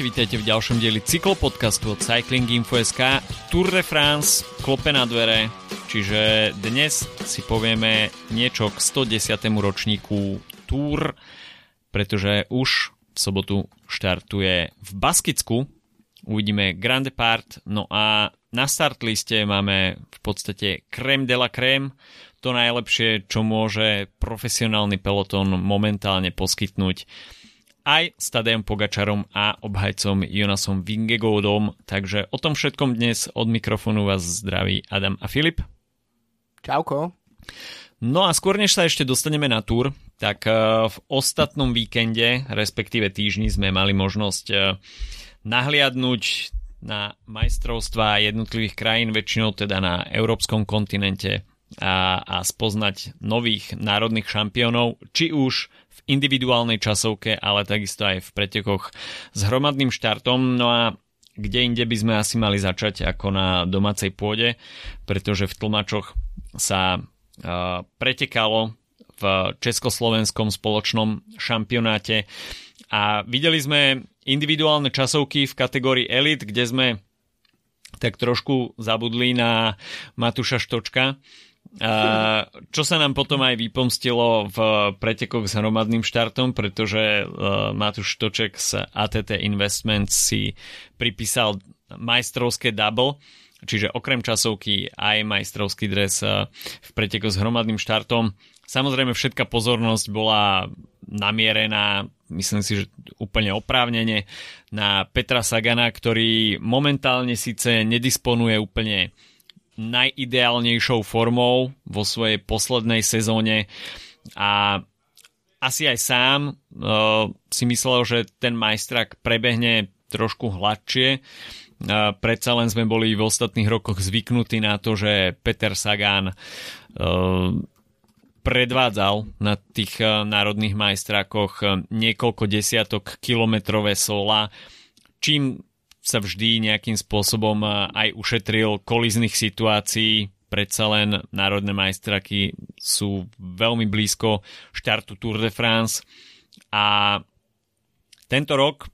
Ahojte, vítajte v ďalšom dieli cyklopodcastu od Cycling Info.sk Tour de France, klope na dvere, čiže dnes si povieme niečo k 110. ročníku Tour, pretože už v sobotu štartuje v Baskicku, uvidíme Grand Depart, no a na start liste máme v podstate crème de la crème, to najlepšie, čo môže profesionálny peloton momentálne poskytnúť aj s Tadejom Pogačarom a obhajcom Jonasom Vingegaardom. Takže o tom všetkom dnes od mikrofónu vás zdraví Adam a Filip. Čauko. No a skôr než sa ešte dostaneme na túr, tak eh, v ostatnom víkende, respektíve týždni sme mali možnosť eh, nahliadnúť na majstrovstvá jednotlivých krajín, väčšinou teda na európskom kontinente a, a spoznať nových národných šampiónov, či už individuálnej časovke, ale takisto aj v pretekoch s hromadným štartom. No a kde inde by sme asi mali začať ako na domácej pôde, pretože v tlmačoch sa uh, pretekalo v československom spoločnom šampionáte a videli sme individuálne časovky v kategórii Elite, kde sme tak trošku zabudli na Matúša Štočka, čo sa nám potom aj vypomstilo v pretekoch s hromadným štartom, pretože Matúš Toček z ATT Investments si pripísal majstrovské double, čiže okrem časovky aj majstrovský dres v pretekoch s hromadným štartom. Samozrejme všetká pozornosť bola namierená, myslím si, že úplne oprávnene, na Petra Sagana, ktorý momentálne síce nedisponuje úplne najideálnejšou formou vo svojej poslednej sezóne a asi aj sám uh, si myslel, že ten majstrak prebehne trošku hladšie. Uh, predsa len sme boli v ostatných rokoch zvyknutí na to, že Peter Sagan uh, predvádzal na tých uh, národných majstrakoch niekoľko desiatok kilometrové sola, čím sa vždy nejakým spôsobom aj ušetril kolizných situácií. Predsa len národné majstraky sú veľmi blízko štartu Tour de France a tento rok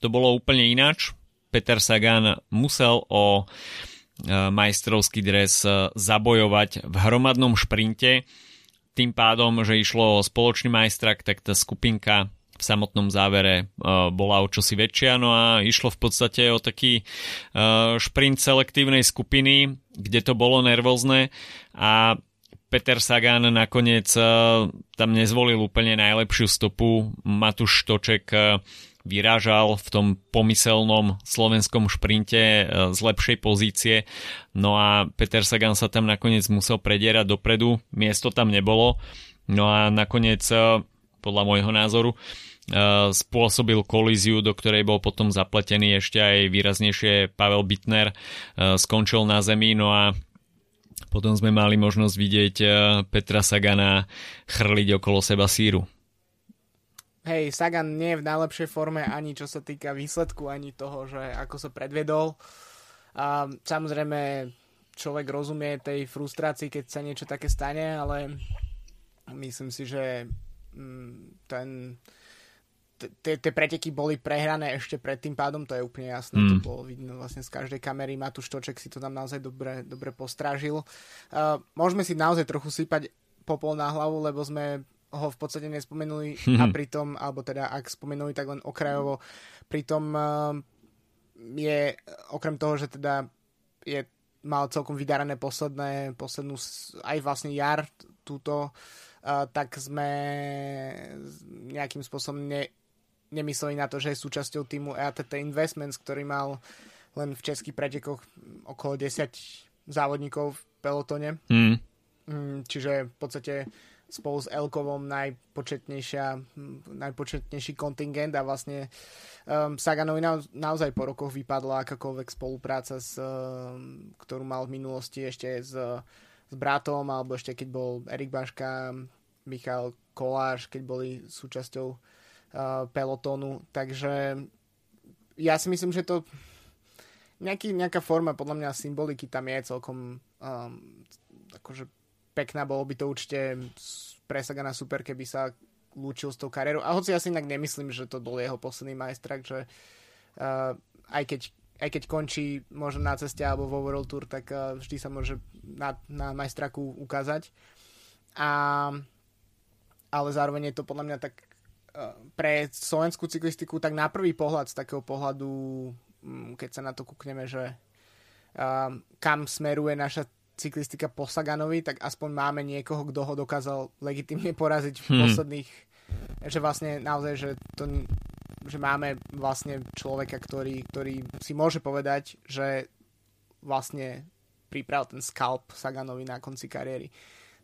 to bolo úplne ináč. Peter Sagan musel o majstrovský dres zabojovať v hromadnom šprinte. Tým pádom, že išlo o spoločný majstrak, tak tá skupinka v samotnom závere uh, bola o čosi väčšia, no a išlo v podstate o taký uh, šprint selektívnej skupiny, kde to bolo nervózne a Peter Sagan nakoniec uh, tam nezvolil úplne najlepšiu stopu. Matúš Štoček uh, vyrážal v tom pomyselnom slovenskom šprinte z lepšej pozície. No a Peter Sagan sa tam nakoniec musel predierať dopredu, miesto tam nebolo. No a nakoniec, podľa môjho názoru, spôsobil kolíziu, do ktorej bol potom zapletený ešte aj výraznejšie Pavel Bitner, eh, skončil na zemi, no a potom sme mali možnosť vidieť eh, Petra Sagana chrliť okolo seba síru. Hej, Sagan nie je v najlepšej forme ani čo sa týka výsledku, ani toho, že ako sa predvedol. A samozrejme človek rozumie tej frustrácii, keď sa niečo také stane, ale myslím si, že mm, ten tie preteky boli prehrané ešte pred tým pádom, to je úplne jasné, mm. to bolo vidno vlastne z každej kamery, Matúš Toček si to tam naozaj dobre, dobre postrážil. Uh, môžeme si naozaj trochu sypať popol na hlavu, lebo sme ho v podstate nespomenuli a pritom, alebo teda ak spomenuli, tak len okrajovo, pritom uh, je, okrem toho, že teda je mal celkom vydarané posledné, poslednú aj vlastne jar túto, uh, tak sme nejakým spôsobom ne, nemysleli na to, že je súčasťou týmu EATT Investments, ktorý mal len v českých pretekoch okolo 10 závodníkov v pelotone. Mm. Čiže v podstate spolu s Elkovom najpočetnejšia, najpočetnejší kontingent a vlastne um, Saganovi na, naozaj po rokoch vypadla akákoľvek spolupráca, s, um, ktorú mal v minulosti ešte s, s bratom, alebo ešte keď bol Erik Baška, Michal Koláš, keď boli súčasťou pelotónu, takže ja si myslím, že to nejaký, nejaká forma podľa mňa symboliky tam je celkom um, akože pekná, bolo by to určite presaganá super, keby sa lúčil s tou kariérou. A hoci ja si inak nemyslím, že to bol jeho posledný majstrak, že uh, aj keď aj keď končí možno na ceste alebo vo World Tour, tak uh, vždy sa môže na, na majstraku ukázať. A, ale zároveň je to podľa mňa tak pre slovenskú cyklistiku tak na prvý pohľad z takého pohľadu, um, keď sa na to kúkneme, že kam smeruje naša cyklistika po Saganovi, tak aspoň máme niekoho, kto ho dokázal legitimne poraziť v hmm. posledných, že vlastne naozaj, že to že máme vlastne človeka, ktorý, ktorý si môže povedať, že vlastne pripravil ten skalp Saganovi na konci kariéry.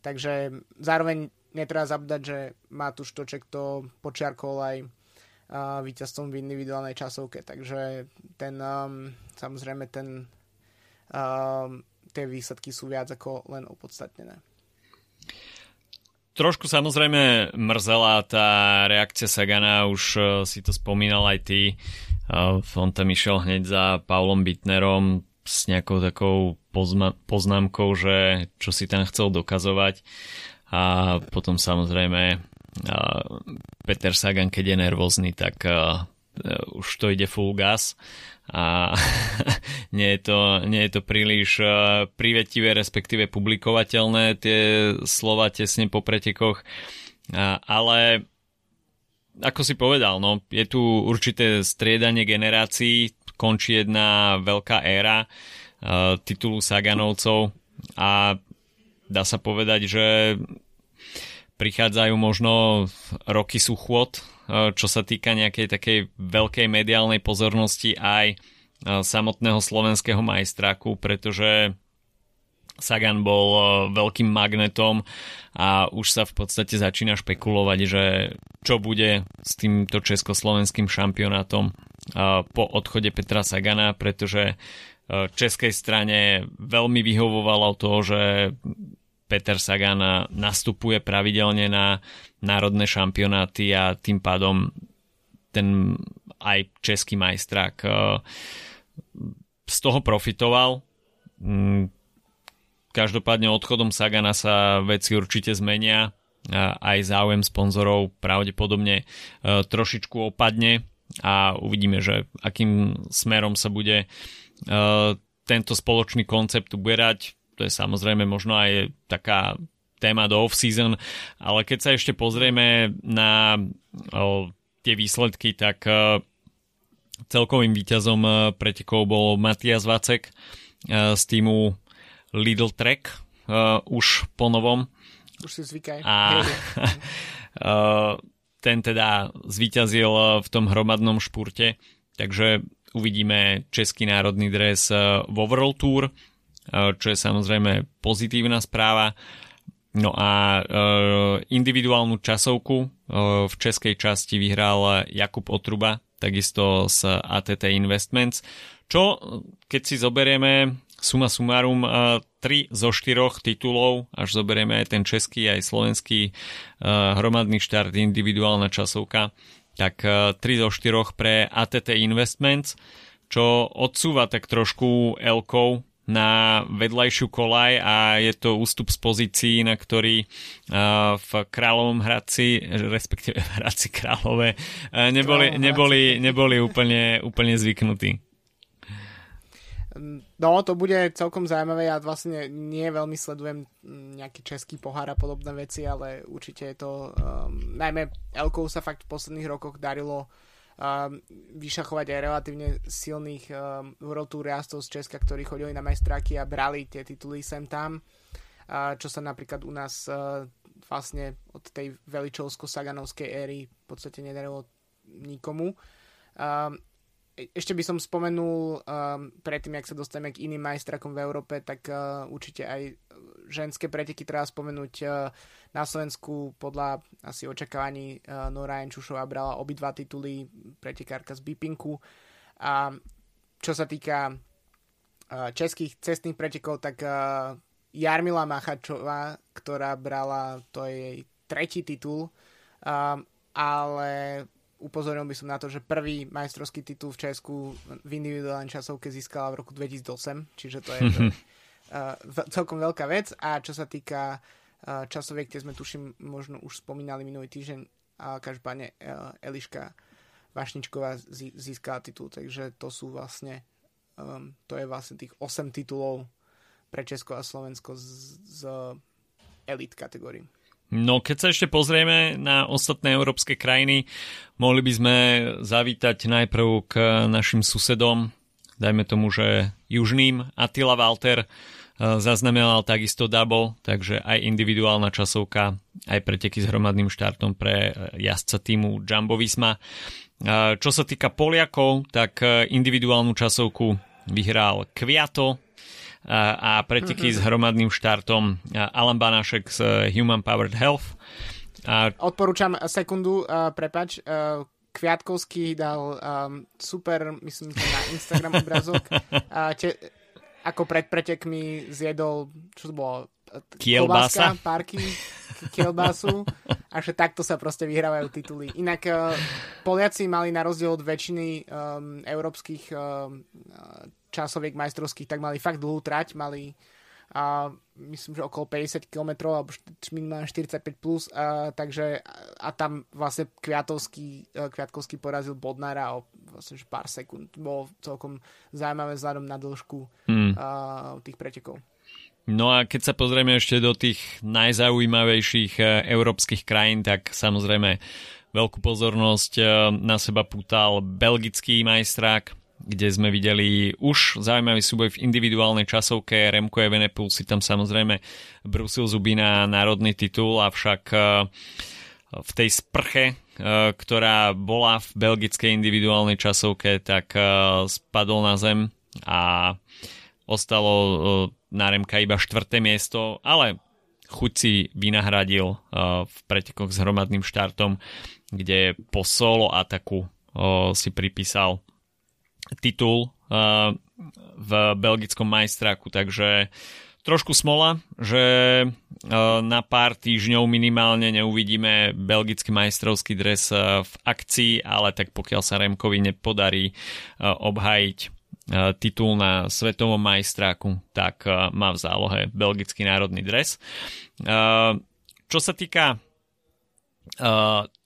Takže zároveň netreba zabúdať, že Matúš Toček to počiarkol aj uh, víťazstvom v individuálnej časovke, takže ten um, samozrejme ten um, tie výsledky sú viac ako len opodstatnené. Trošku samozrejme mrzela tá reakcia Sagana, už uh, si to spomínal aj ty. Uh, on tam išiel hneď za Paulom Bittnerom s nejakou takou pozma- poznámkou, že čo si tam chcel dokazovať. A potom samozrejme Peter Sagan, keď je nervózny, tak uh, už to ide full gas. A nie, je to, nie je to príliš privetivé, respektíve publikovateľné tie slova tesne po pretekoch, ale ako si povedal, no, je tu určité striedanie generácií, končí jedna veľká éra titulu Saganovcov a dá sa povedať, že prichádzajú možno roky suchôd Eh, čo sa týka nejakej takej veľkej mediálnej pozornosti aj eh, samotného slovenského majstráku, pretože Sagan bol eh, veľkým magnetom a už sa v podstate začína špekulovať, že čo bude s týmto československým šampionátom po odchode Petra Sagana, pretože českej strane veľmi vyhovovalo to, že Peter Sagan nastupuje pravidelne na národné šampionáty a tým pádom ten aj český majstrák eh, z toho profitoval. Mm, každopádne odchodom Sagana sa veci určite zmenia. Aj záujem sponzorov pravdepodobne eh, trošičku opadne a uvidíme, že akým smerom sa bude eh, tento spoločný koncept uberať to je samozrejme možno aj taká téma do off-season, ale keď sa ešte pozrieme na o, tie výsledky, tak o, celkovým víťazom pretekov bol Matias Vacek o, z týmu Lidl Trek o, už po novom. Už si zvykaj. A o, ten teda zvíťazil v tom hromadnom špurte, takže uvidíme český národný dres vo World Tour čo je samozrejme pozitívna správa. No a individuálnu časovku v českej časti vyhral Jakub Otruba, takisto z ATT Investments, čo keď si zoberieme suma sumarum 3 zo 4 titulov, až zoberieme aj ten český, aj slovenský hromadný štart, individuálna časovka, tak 3 zo 4 pre ATT Investments, čo odsúva tak trošku Elkov na vedľajšiu kolaj a je to ústup z pozícií, na ktorý v Kráľovom Hradci, respektíve v Hradci Kráľové, neboli, neboli, neboli úplne, úplne zvyknutí. No, to bude celkom zaujímavé. Ja vlastne nie veľmi sledujem nejaký český pohár a podobné veci, ale určite je to... Um, najmä Elkou sa fakt v posledných rokoch darilo um, vyšachovať aj relatívne silných um, World Tour jazdcov z Česka, ktorí chodili na majstráky a brali tie tituly sem tam, uh, čo sa napríklad u nás uh, vlastne od tej veličovsko-saganovskej éry v podstate nedarilo nikomu. Um, ešte by som spomenul um, predtým, ak sa dostaneme k iným majstrakom v Európe, tak uh, určite aj ženské preteky treba spomenúť. Uh, na Slovensku podľa asi očakávaní uh, Nora Jenčušová brala obidva tituly pretekárka z Bipinku. A čo sa týka uh, českých cestných pretekov, tak uh, Jarmila Machačová, ktorá brala, to je jej tretí titul, uh, ale upozornil by som na to, že prvý majstrovský titul v Česku v individuálnej časovke získala v roku 2008, čiže to je to, uh, celkom veľká vec. A čo sa týka uh, časoviek, kde sme tuším možno už spomínali minulý týždeň, a každopádne Eliška Vašničková získala titul, takže to sú vlastne um, to je vlastne tých 8 titulov pre Česko a Slovensko z, z elit kategórií. No keď sa ešte pozrieme na ostatné európske krajiny, mohli by sme zavítať najprv k našim susedom, dajme tomu, že južným. Attila Walter uh, zaznamenal takisto double, takže aj individuálna časovka, aj preteky s hromadným štartom pre jazdca týmu Jumbo Visma. Čo sa týka Poliakov, tak individuálnu časovku vyhral Kviato a preteky mm-hmm. s hromadným štartom Alan Banašek z Human Powered Health. A... Odporúčam sekundu, uh, prepač, uh, Kviatkovský dal um, super, myslím, na Instagram obrazok. Uh, te, ako pred pretekmi zjedol, čo to bolo, Kielbasa. parky, kielbasu a že takto sa proste vyhrávajú tituly. Inak uh, Poliaci mali na rozdiel od väčšiny um, európskych um, časoviek majstrovských, tak mali fakt dlhú trať, mali a myslím, že okolo 50 km alebo minimálne 45 plus, a, takže a tam vlastne Kviatovský, e, Kviatkovský porazil Bodnara o vlastne pár sekúnd. Bolo celkom zaujímavé vzhľadom na dĺžku hmm. a, tých pretekov. No a keď sa pozrieme ešte do tých najzaujímavejších e, európskych krajín, tak samozrejme veľkú pozornosť e, na seba pútal belgický majstrák, kde sme videli už zaujímavý súboj v individuálnej časovke. Remko Evenepoel si tam samozrejme brusil zuby na národný titul, avšak e, v tej sprche, ktorá bola v belgickej individuálnej časovke, tak spadol na zem a ostalo na Remka iba štvrté miesto, ale chuť si vynahradil v pretekoch s hromadným štartom, kde po solo ataku si pripísal titul uh, v belgickom majstráku, takže trošku smola, že na pár týždňov minimálne neuvidíme belgický majstrovský dres v akcii, ale tak pokiaľ sa Remkovi nepodarí obhajiť E, titul na svetovom majstráku, tak má v zálohe belgický národný dres. Čo sa týka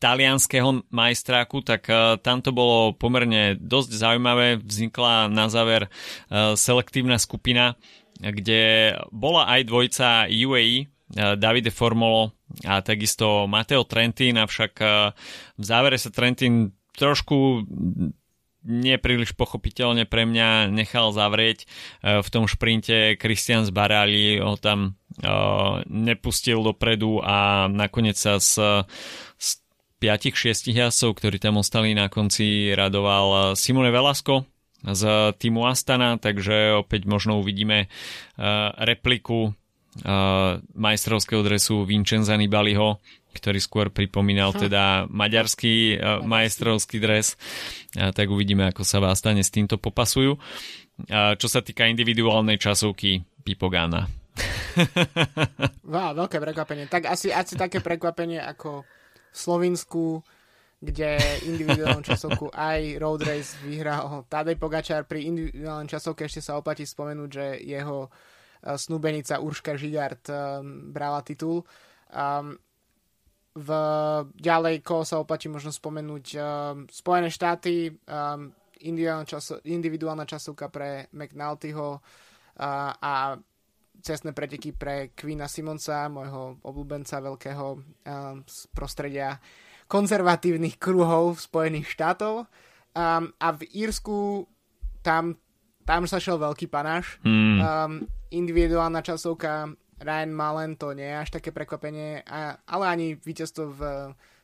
talianského majstráku, tak tam to bolo pomerne dosť zaujímavé. Vznikla na záver selektívna skupina, kde bola aj dvojca UAE, Davide Formolo a takisto Mateo Trentin, avšak v závere sa Trentin trošku nie príliš pochopiteľne pre mňa nechal zavrieť. E, v tom šprinte Christian Zbarali ho tam e, nepustil dopredu a nakoniec sa z, z 5-6 jasov, ktorí tam ostali na konci, radoval Simone Velasco z týmu Astana, takže opäť možno uvidíme e, repliku majstrovského dresu Vincenza Nibaliho ktorý skôr pripomínal hm. teda maďarský uh, majstrovský dres, uh, tak uvidíme, ako sa vás stane s týmto popasujú. Uh, čo sa týka individuálnej časovky Pipogana. Vá, veľké prekvapenie. Tak asi, asi také prekvapenie ako v Slovensku, kde individuálnu časovku aj road race vyhral Tadej Pogačar. Pri individuálnej časovke ešte sa oplatí spomenúť, že jeho snúbenica Urška Žigart um, brala titul. Um, v ďalej, koho sa oplatí možno spomenúť um, Spojené štáty, um, individuálna, časo, individuálna časovka pre McNaltyho uh, a cestné preteky pre Queena Simonsa, môjho obľúbenca veľkého um, z prostredia konzervatívnych kruhov v Spojených štátov. Um, a v Írsku tam, tam sa šel veľký panáš. Hmm. Um, individuálna časovka Ryan Mullen to nie je až také prekvapenie, a, ale ani víťazstvo v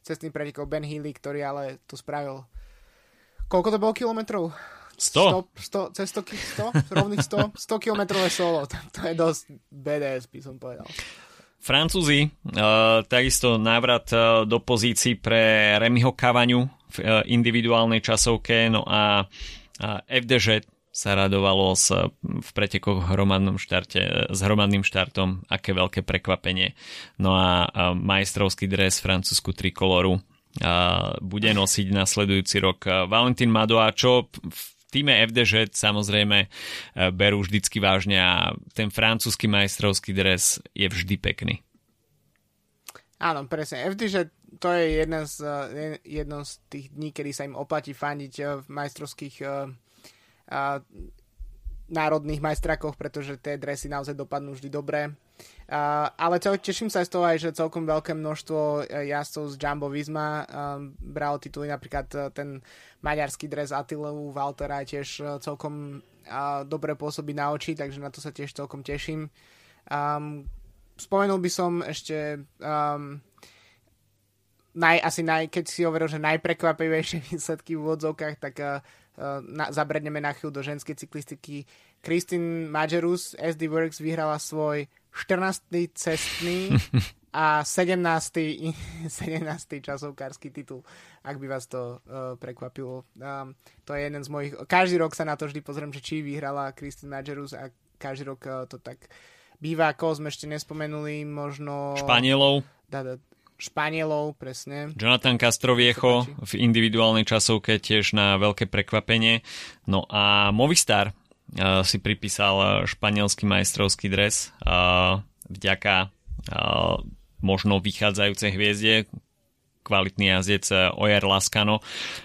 cestných pretekov Ben Healy, ktorý ale to spravil. Koľko to bolo kilometrov? 100. 100, 100 cez 100, 100, rovných 100, 100 kilometrové solo, to je dosť BDS, by som povedal. Francúzi, uh, takisto návrat uh, do pozícií pre Remyho Kavaňu v uh, individuálnej časovke, no a FDŽ sa radovalo s, v pretekoch hromadnom štarte, s hromadným štartom, aké veľké prekvapenie. No a, majstrovský dres francúzsku trikoloru a bude nosiť nasledujúci rok Valentín Mado a čo v týme FDŽ samozrejme berú vždycky vážne a ten francúzsky majstrovský dres je vždy pekný. Áno, presne. FD, že to je jeden z, jedno z tých dní, kedy sa im oplatí fandiť v majstrovských uh, národných majstrakoch, pretože tie dresy naozaj dopadnú vždy dobre. Uh, ale cel, teším sa z toho aj, že celkom veľké množstvo jazdcov z Jumbo Visma um, bralo tituly, napríklad uh, ten maďarský dres Attilu Valtera tiež celkom uh, dobre pôsobí na oči, takže na to sa tiež celkom teším. Um, spomenul by som ešte um, naj, asi naj, keď si hovoril, že najprekvapivejšie výsledky v úvodzovkách, tak uh, na, zabredneme na chvíľu do ženskej cyklistiky. Kristin Majerus SD Works vyhrala svoj 14. cestný a 17. 17. časovkársky titul, ak by vás to uh, prekvapilo. Um, to je jeden z mojich... Každý rok sa na to vždy pozriem, že či vyhrala Kristin Majerus a každý rok uh, to tak býva, koho sme ešte nespomenuli, možno... Španielov. Da, da, Španielov, presne. Jonathan Castroviecho v individuálnej časovke tiež na veľké prekvapenie. No a Movistar uh, si pripísal španielský majstrovský dres uh, vďaka uh, možno vychádzajúcej hviezde, kvalitný jazdec Ojer Lascano,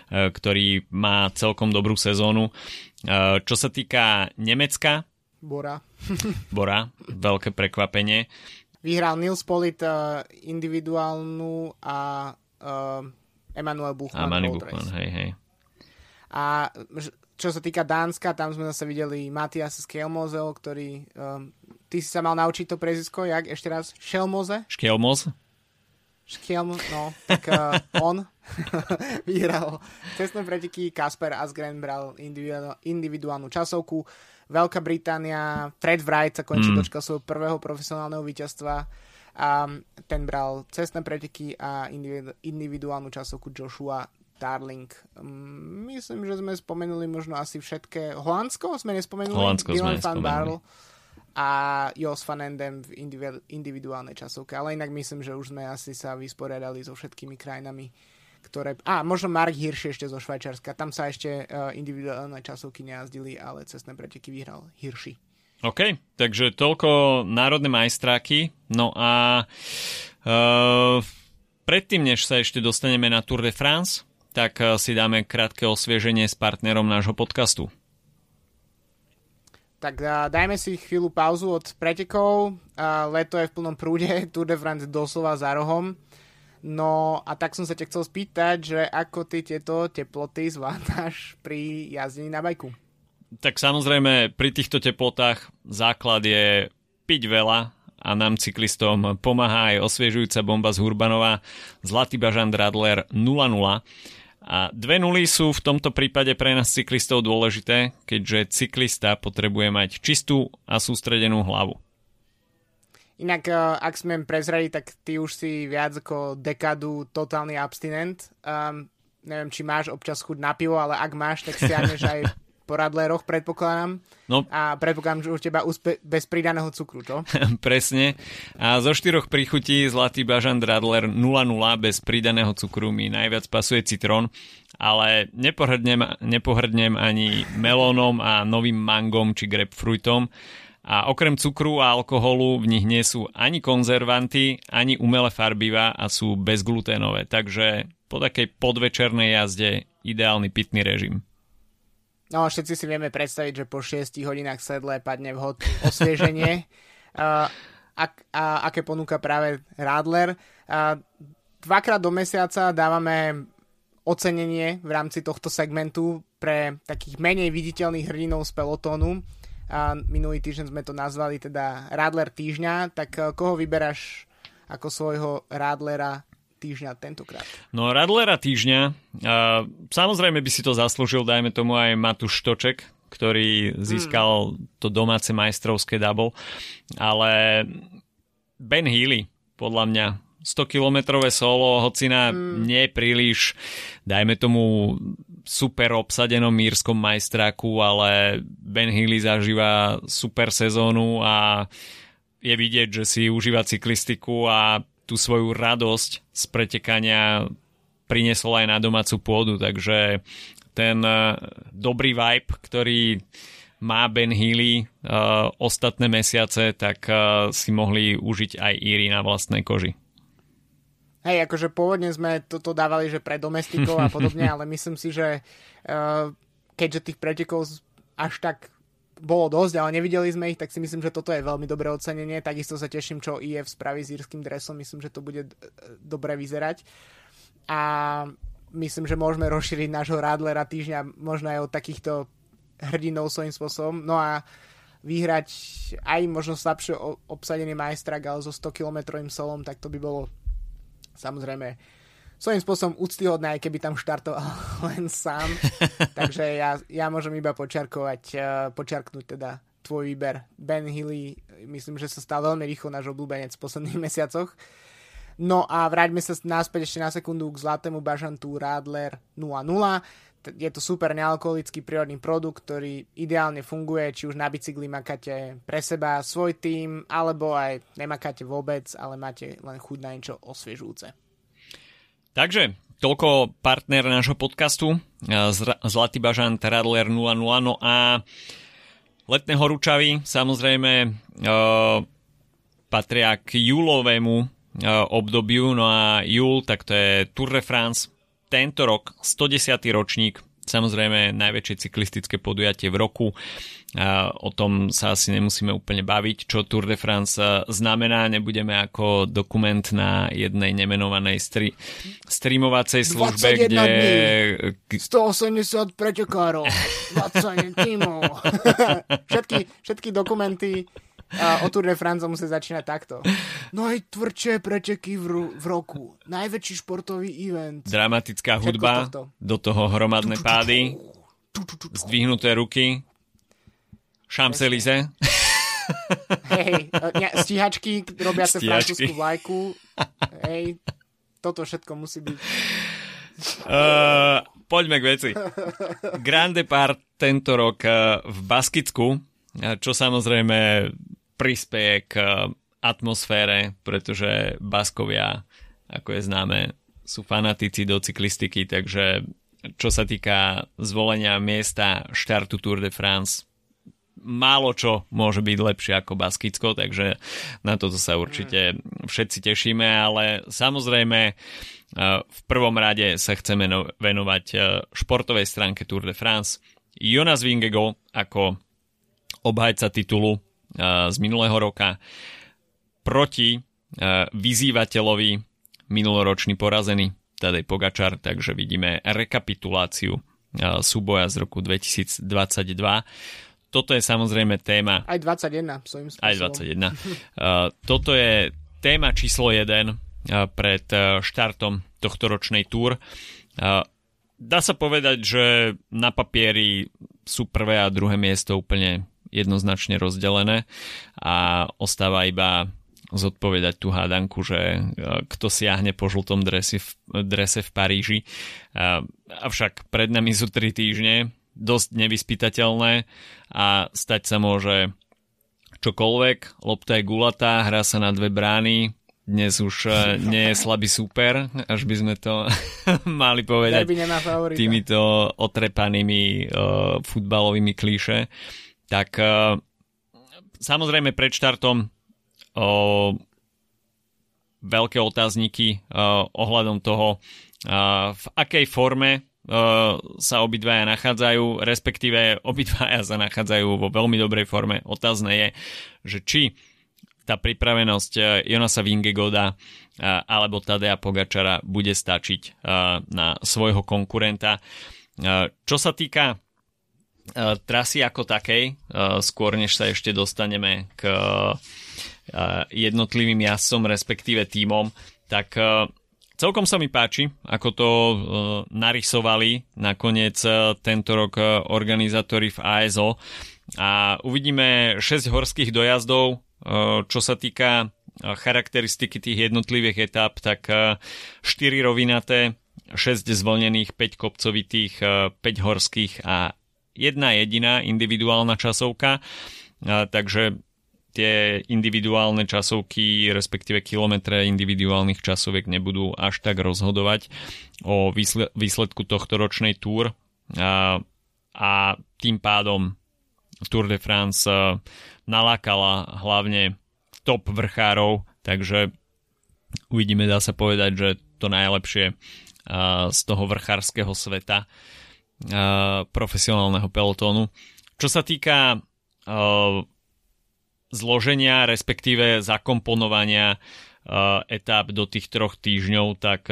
ktorý má celkom dobrú sezónu. Čo sa týka Nemecka, Bora. Bora, veľké prekvapenie vyhral Nils Polit uh, individuálnu a uh, Emanuel Buchmann. A Buchmann, hej, hej. A čo sa týka Dánska, tam sme zase videli Matias Skelmozel, ktorý... Um, ty si sa mal naučiť to prezisko, jak? Ešte raz? Šelmoze? Škelmoz? Škelm, no, tak uh, on vyhral cestné preteky, Kasper Asgren bral individuálnu časovku, Veľká Británia, Fred Wright sa konečne mm. dočkal svojho prvého profesionálneho víťazstva a ten bral cestné preteky a individuálnu časovku Joshua Darling. Mm, myslím, že sme spomenuli možno asi všetké. Holandsko sme nespomenuli? Holandsko Dylan sme van Barl a Jos van Endem v individuálnej časovke. Ale inak myslím, že už sme asi sa vysporiadali so všetkými krajinami ktoré... A, možno Mark Hirsch ešte zo Švajčarska. Tam sa ešte uh, individuálne časovky nejazdili, ale cestné preteky vyhral Hirschi. OK, takže toľko národné majstráky. No a uh, predtým, než sa ešte dostaneme na Tour de France, tak uh, si dáme krátke osvieženie s partnerom nášho podcastu. Tak uh, dajme si chvíľu pauzu od pretekov. Uh, leto je v plnom prúde, Tour de France doslova za rohom. No a tak som sa ťa chcel spýtať, že ako ty tieto teploty zvládáš pri jazdení na bajku? Tak samozrejme pri týchto teplotách základ je piť veľa a nám cyklistom pomáha aj osviežujúca bomba z Hurbanova Zlatý bažant Radler 0-0. A dve nuly sú v tomto prípade pre nás cyklistov dôležité, keďže cyklista potrebuje mať čistú a sústredenú hlavu. Inak, eh, ak sme prezreli, tak ty už si viac ako dekadu totálny abstinent. Um, neviem, či máš občas chuť na pivo, ale ak máš, tak siahneš aj po radleroch, predpokladám. No. A predpokladám, že už teba úspe- bez pridaného cukru, čo? Presne. A zo štyroch príchutí Zlatý bažant Radler 0,0 bez pridaného cukru mi najviac pasuje citrón, ale nepohrdnem, nepohrdnem ani melónom a novým mangom či grapefruitom a okrem cukru a alkoholu v nich nie sú ani konzervanty, ani umelé farbivá a sú bezgluténové, takže po takej podvečernej jazde ideálny pitný režim. No, všetci si vieme predstaviť, že po 6 hodinách sedle padne vhod osvieženie. uh, ak, a, aké ponúka práve Radler. Uh, dvakrát do mesiaca dávame ocenenie v rámci tohto segmentu pre takých menej viditeľných hrdinov z pelotónu a minulý týždeň sme to nazvali teda Radler týždňa, tak eh, koho vyberáš ako svojho Radlera týždňa tentokrát? No Radlera týždňa, uh, samozrejme by si to zaslúžil, dajme tomu aj Matúš Štoček, ktorý získal hmm. to domáce majstrovské double, ale Ben Healy, podľa mňa 100-kilometrové solo, hoci na mm. nie príliš, dajme tomu super obsadenom mírskom majstráku, ale Ben Healy zažíva super sezónu a je vidieť, že si užíva cyklistiku a tú svoju radosť z pretekania priniesol aj na domácu pôdu, takže ten eh, dobrý vibe, ktorý má Ben Healy uh, ostatné mesiace, tak uh, si mohli užiť aj Íry na vlastnej koži. Hej, akože pôvodne sme toto dávali, že pre domestikov a podobne, ale myslím si, že uh, keďže tých pretekov až tak bolo dosť, ale nevideli sme ich, tak si myslím, že toto je veľmi dobré ocenenie. Takisto sa teším, čo IF spraví s írským dresom. Myslím, že to bude dobre vyzerať. A myslím, že môžeme rozšíriť nášho Radlera týždňa možno aj od takýchto hrdinov svojím spôsobom. No a vyhrať aj možno slabšie obsadený majstrak, ale so 100 km solom, tak to by bolo samozrejme svojím spôsobom úctyhodné, aj keby tam štartoval len sám. Takže ja, ja môžem iba počiarkovať, uh, počiarknúť teda tvoj výber. Ben Hilly, myslím, že sa stal veľmi rýchlo náš obľúbenec v posledných mesiacoch. No a vráťme sa náspäť ešte na sekundu k zlatému bažantu Radler 0.0. Je to super nealkoholický prírodný produkt, ktorý ideálne funguje, či už na bicykli makáte pre seba svoj tým, alebo aj nemakáte vôbec, ale máte len chuť na niečo osviežujúce. Takže toľko partner nášho podcastu, Zlatý bažant Radler 00. No a letné horúčavy samozrejme patria k júlovému obdobiu, no a júl, tak to je Tour de France, tento rok 110. ročník, samozrejme najväčšie cyklistické podujatie v roku. A o tom sa asi nemusíme úplne baviť, čo Tour de France znamená. Nebudeme ako dokument na jednej nemenovanej stri- streamovacej službe, kde... Dní, 180 pretekárov, 20 tímov. všetky, všetky dokumenty a o Tour de France musí začínať takto. Najtvrdšie preteky v, ru- v roku. Najväčší športový event. Dramatická hudba, do toho hromadné pády, zdvihnuté ruky, šamselize. Hej, ne, stíhačky robia sa francúzsku vlajku. Hej, toto všetko musí byť. Uh, poďme k veci. Grande Part tento rok uh, v Baskicku, čo samozrejme prispieje k eh, atmosfére, pretože Baskovia, ako je známe, sú fanatici do cyklistiky, takže čo sa týka zvolenia miesta štartu Tour de France, málo čo môže byť lepšie ako Baskicko, takže na toto sa určite všetci tešíme, ale samozrejme eh, v prvom rade sa chceme no-, venovať eh, športovej stránke Tour de France. Jonas Vingego ako obhajca titulu z minulého roka proti vyzývateľovi minuloročný porazený Tadej Pogačar, takže vidíme rekapituláciu súboja z roku 2022. Toto je samozrejme téma... Aj 21 svojím spôsobom. Aj 21. Toto je téma číslo 1 pred štartom tohto ročnej túr. Dá sa povedať, že na papieri sú prvé a druhé miesto úplne jednoznačne rozdelené a ostáva iba zodpovedať tú hádanku, že e, kto siahne po žltom drese v, drese v Paríži. Avšak pred nami sú 3 týždne, dosť nevyspytateľné a stať sa môže čokoľvek. Lopta je gulatá, hrá sa na dve brány, dnes už e, nie je slabý super, až by sme to mali povedať týmito otrepanými uh, futbalovými klíše tak uh, samozrejme pred štartom uh, veľké otázniky uh, ohľadom toho, uh, v akej forme uh, sa obidvaja nachádzajú, respektíve obidvaja sa nachádzajú vo veľmi dobrej forme. Otázne je, že či tá pripravenosť Jonasa Vingegoda alebo Tadea Pogačara bude stačiť na svojho konkurenta. Čo sa týka trasy ako takej, uh, skôr než sa ešte dostaneme k uh, jednotlivým jazdcom, respektíve tímom, tak celkom sa mi páči, ako to narysovali nakoniec tento rok organizátori v ASO a uvidíme 6 horských dojazdov, čo sa týka charakteristiky tých jednotlivých etap, tak 4 rovinaté, 6 zvlnených, 5 kopcovitých, 5 horských a jedna jediná individuálna časovka, takže tie individuálne časovky, respektíve kilometre individuálnych časoviek nebudú až tak rozhodovať o výsledku tohto ročnej túr. A, a tým pádom Tour de France nalákala hlavne top vrchárov, takže uvidíme, dá sa povedať, že to najlepšie z toho vrchárskeho sveta profesionálneho pelotónu. Čo sa týka zloženia, respektíve zakomponovania etap do tých troch týždňov, tak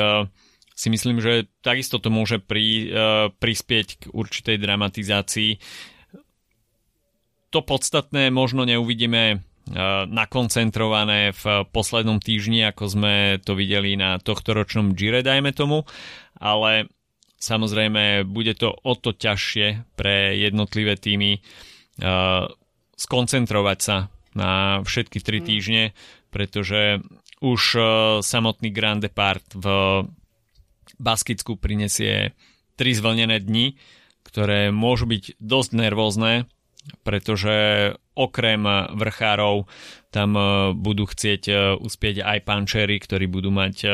si myslím, že takisto to môže pri, prispieť k určitej dramatizácii. To podstatné možno neuvidíme nakoncentrované v poslednom týždni, ako sme to videli na tohto ročnom Gire, dajme tomu, ale samozrejme bude to o to ťažšie pre jednotlivé týmy skoncentrovať sa na všetky tri mm. týždne, pretože už samotný Grand Depart v Baskicku prinesie tri zvlnené dni, ktoré môžu byť dosť nervózne, pretože okrem vrchárov tam e, budú chcieť e, uspieť aj pančery, ktorí budú mať e,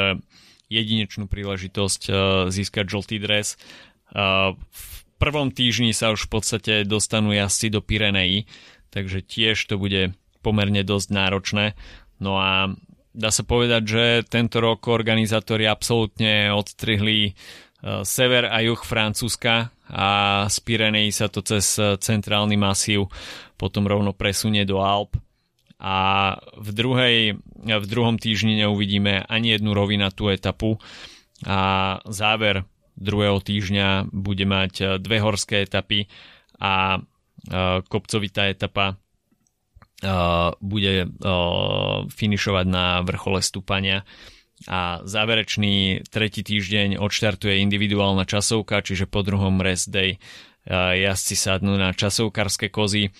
jedinečnú príležitosť získať žltý dres. V prvom týždni sa už v podstate dostanú jazdci do Pireneji, takže tiež to bude pomerne dosť náročné. No a dá sa povedať, že tento rok organizátori absolútne odstrihli sever a juh Francúzska a z Pirenej sa to cez centrálny masív potom rovno presunie do Alp a v, druhej, v druhom týždni neuvidíme ani jednu rovinatú etapu. A záver druhého týždňa bude mať dve horské etapy a kopcovitá etapa bude finišovať na vrchole stúpania. A záverečný tretí týždeň odštartuje individuálna časovka, čiže po druhom rest day jazdci sadnú na časovkárske kozy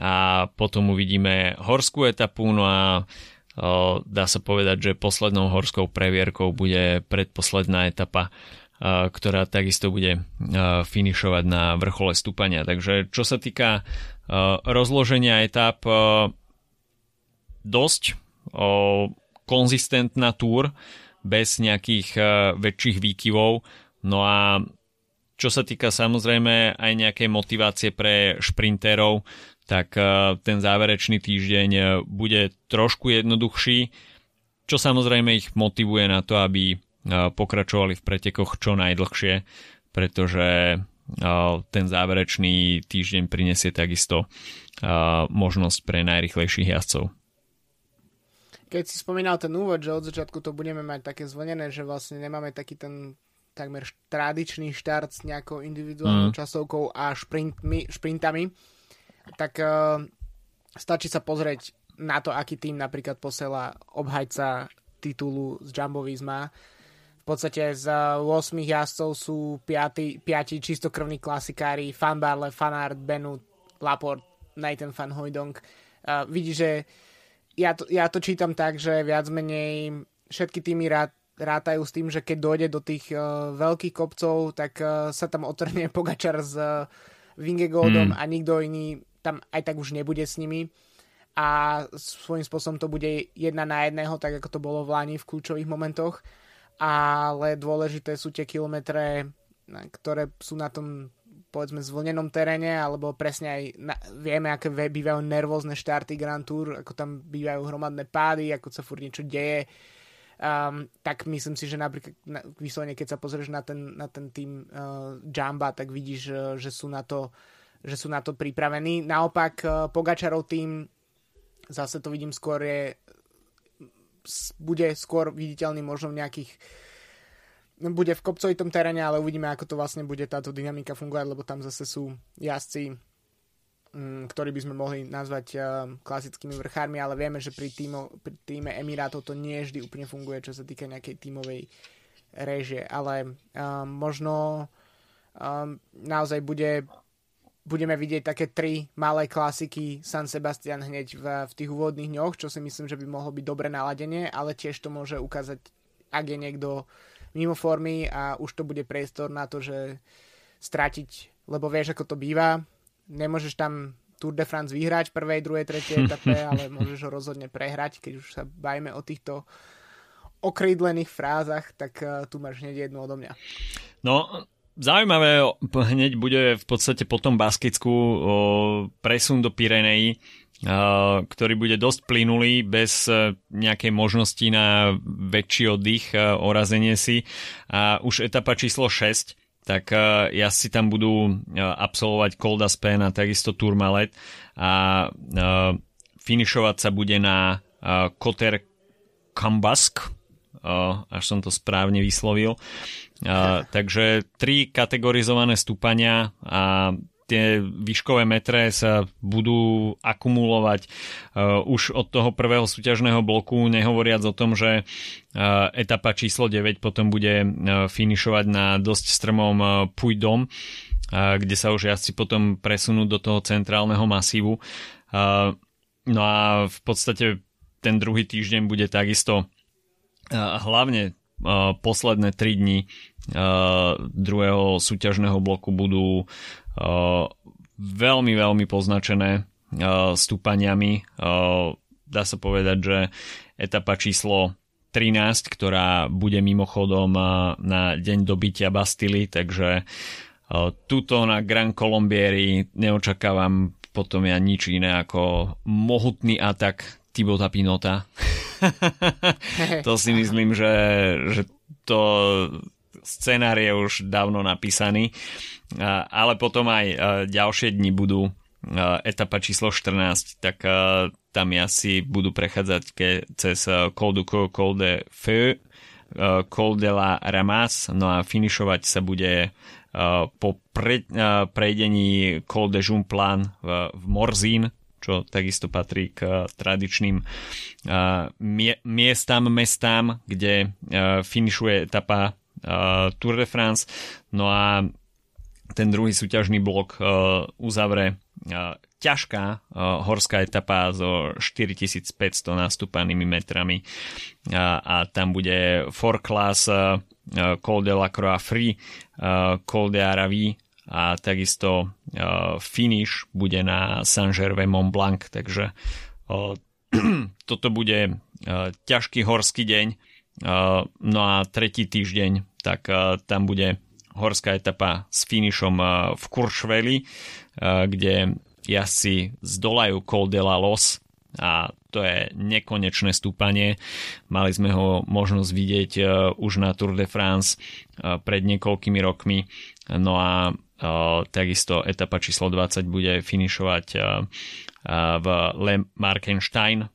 a potom uvidíme horskú etapu, no a dá sa povedať, že poslednou horskou previerkou bude predposledná etapa, ktorá takisto bude finišovať na vrchole stúpania. Takže čo sa týka rozloženia etap, dosť konzistentná túr bez nejakých uh, väčších výkyvov. No a čo sa týka samozrejme aj nejakej motivácie pre šprinterov, tak uh, ten záverečný týždeň uh, bude trošku jednoduchší, čo samozrejme ich motivuje na to, aby uh, pokračovali v pretekoch čo najdlhšie, pretože ten záverečný týždeň prinesie takisto možnosť pre najrychlejších jazdcov keď si spomínal ten úvod, že od začiatku to budeme mať také zvlnené, že vlastne nemáme taký ten takmer tradičný štart s nejakou individuálnou mm. časovkou a šprintmi, šprintami, tak uh, stačí sa pozrieť na to, aký tým napríklad posiela obhajca titulu z Jumbo Visma. V podstate z 8 jazdcov sú 5, 5 čistokrvní klasikári, Fan Barle, Fanart, Benut, Laport, Nathan Van Hooydonk. Uh, vidí, že ja to, ja to čítam tak, že viac menej všetky týmy rád, rátajú s tým, že keď dojde do tých uh, veľkých kopcov, tak uh, sa tam otrhne Pogačar s uh, Vingegoldom mm. a nikto iný tam aj tak už nebude s nimi a svojím spôsobom to bude jedna na jedného, tak ako to bolo v Lani v kľúčových momentoch, ale dôležité sú tie kilometre, ktoré sú na tom povedzme zvlnenom teréne, alebo presne aj na, vieme, aké bývajú nervózne štarty Grand Tour, ako tam bývajú hromadné pády, ako sa furt niečo deje. Um, tak myslím si, že napríklad na, vyslovene, keď sa pozrieš na ten, na ten tým uh, Jamba, tak vidíš, uh, že sú na to že sú na to pripravení. Naopak uh, Pogačarov tým zase to vidím skôr je bude skôr viditeľný možno v nejakých bude v kopcovitom teréne, ale uvidíme, ako to vlastne bude táto dynamika fungovať, lebo tam zase sú jazdci, mm, ktorí by sme mohli nazvať uh, klasickými vrchármi, ale vieme, že pri, týmo, pri týme Emirátov to nie vždy úplne funguje, čo sa týka nejakej tímovej režie, ale um, možno um, naozaj bude budeme vidieť také tri malé klasiky San Sebastian hneď v, v tých úvodných dňoch, čo si myslím, že by mohlo byť dobre naladenie, ale tiež to môže ukázať, ak je niekto mimo formy a už to bude priestor na to, že stratiť, lebo vieš, ako to býva. Nemôžeš tam Tour de France vyhrať v prvej, druhej, tretej etape, ale môžeš ho rozhodne prehrať, keď už sa bajme o týchto okrídlených frázach, tak uh, tu máš hneď jednu odo mňa. No, zaujímavé hneď bude v podstate po tom Baskicku presun do Pireneji, ktorý bude dosť plynulý, bez nejakej možnosti na väčší oddych, orazenie si. A už etapa číslo 6, tak si tam budú absolvovať Kolda Spen a takisto Tourmalet a finišovať sa bude na Koter Kambask, až som to správne vyslovil. Takže tri kategorizované stúpania a tie výškové metre sa budú akumulovať uh, už od toho prvého súťažného bloku, nehovoriac o tom, že uh, etapa číslo 9 potom bude uh, finišovať na dosť strmom uh, Pujdom, uh, kde sa už jazdci potom presunú do toho centrálneho masívu. Uh, no a v podstate ten druhý týždeň bude takisto uh, hlavne posledné 3 dni uh, druhého súťažného bloku budú uh, veľmi, veľmi poznačené uh, stúpaniami. Dá sa povedať, že etapa číslo 13, ktorá bude mimochodom na deň dobytia Bastily, takže tuto na Gran Colombieri neočakávam potom ja nič iné ako mohutný atak Tibota Pinota. to si myslím, že, že to scenár je už dávno napísaný. Ale potom aj ďalšie dni budú etapa číslo 14, tak tam asi budú prechádzať ke, cez Col du Coeur, Col de Feu, Col de la Ramas, no a finišovať sa bude po pre, prejdení Col de Jumplan v, v Morzín, čo takisto patrí k tradičným miestam, mestám, kde finišuje etapa Tour de France. No a ten druhý súťažný blok uzavre ťažká horská etapa so 4500 nastúpanými metrami a tam bude for class Col de la Croix Free, Col de Aravi a takisto finish bude na Saint-Gervais Mont Blanc, takže toto bude ťažký horský deň. No a tretí týždeň, tak tam bude horská etapa s finišom v Kuršveli, kde jazdci zdolajú Col de la Los a to je nekonečné stúpanie. Mali sme ho možnosť vidieť už na Tour de France pred niekoľkými rokmi. No a takisto etapa číslo 20 bude finišovať v Le Markenstein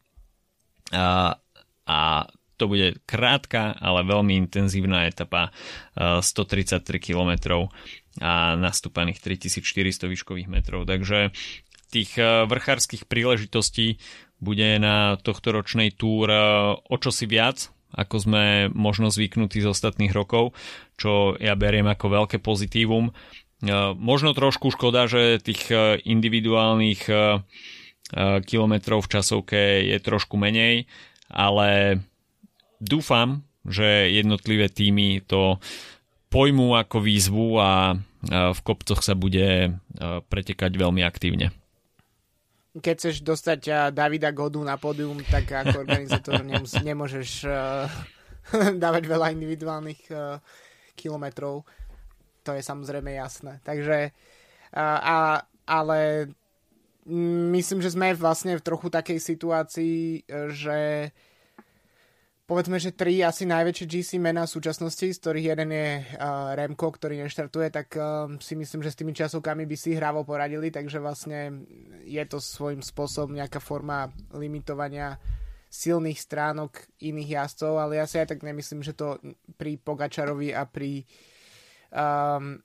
a to bude krátka, ale veľmi intenzívna etapa 133 km a nastúpaných 3400 výškových metrov. Takže tých vrchárskych príležitostí bude na tohto ročnej túr o čosi viac, ako sme možno zvyknutí z ostatných rokov, čo ja beriem ako veľké pozitívum. Možno trošku škoda, že tých individuálnych kilometrov v časovke je trošku menej, ale dúfam, že jednotlivé týmy to pojmú ako výzvu a v kopcoch sa bude pretekať veľmi aktívne. Keď chceš dostať Davida Godu na pódium, tak ako organizátor nemôžeš dávať veľa individuálnych kilometrov to je samozrejme jasné. Takže, a, ale myslím, že sme vlastne v trochu takej situácii, že povedzme, že tri asi najväčšie GC mená v súčasnosti, z ktorých jeden je uh, Remko, ktorý neštartuje, tak uh, si myslím, že s tými časovkami by si hrávo poradili, takže vlastne je to svojím spôsobom nejaká forma limitovania silných stránok iných jazdcov, ale ja si aj tak nemyslím, že to pri Pogačarovi a pri um,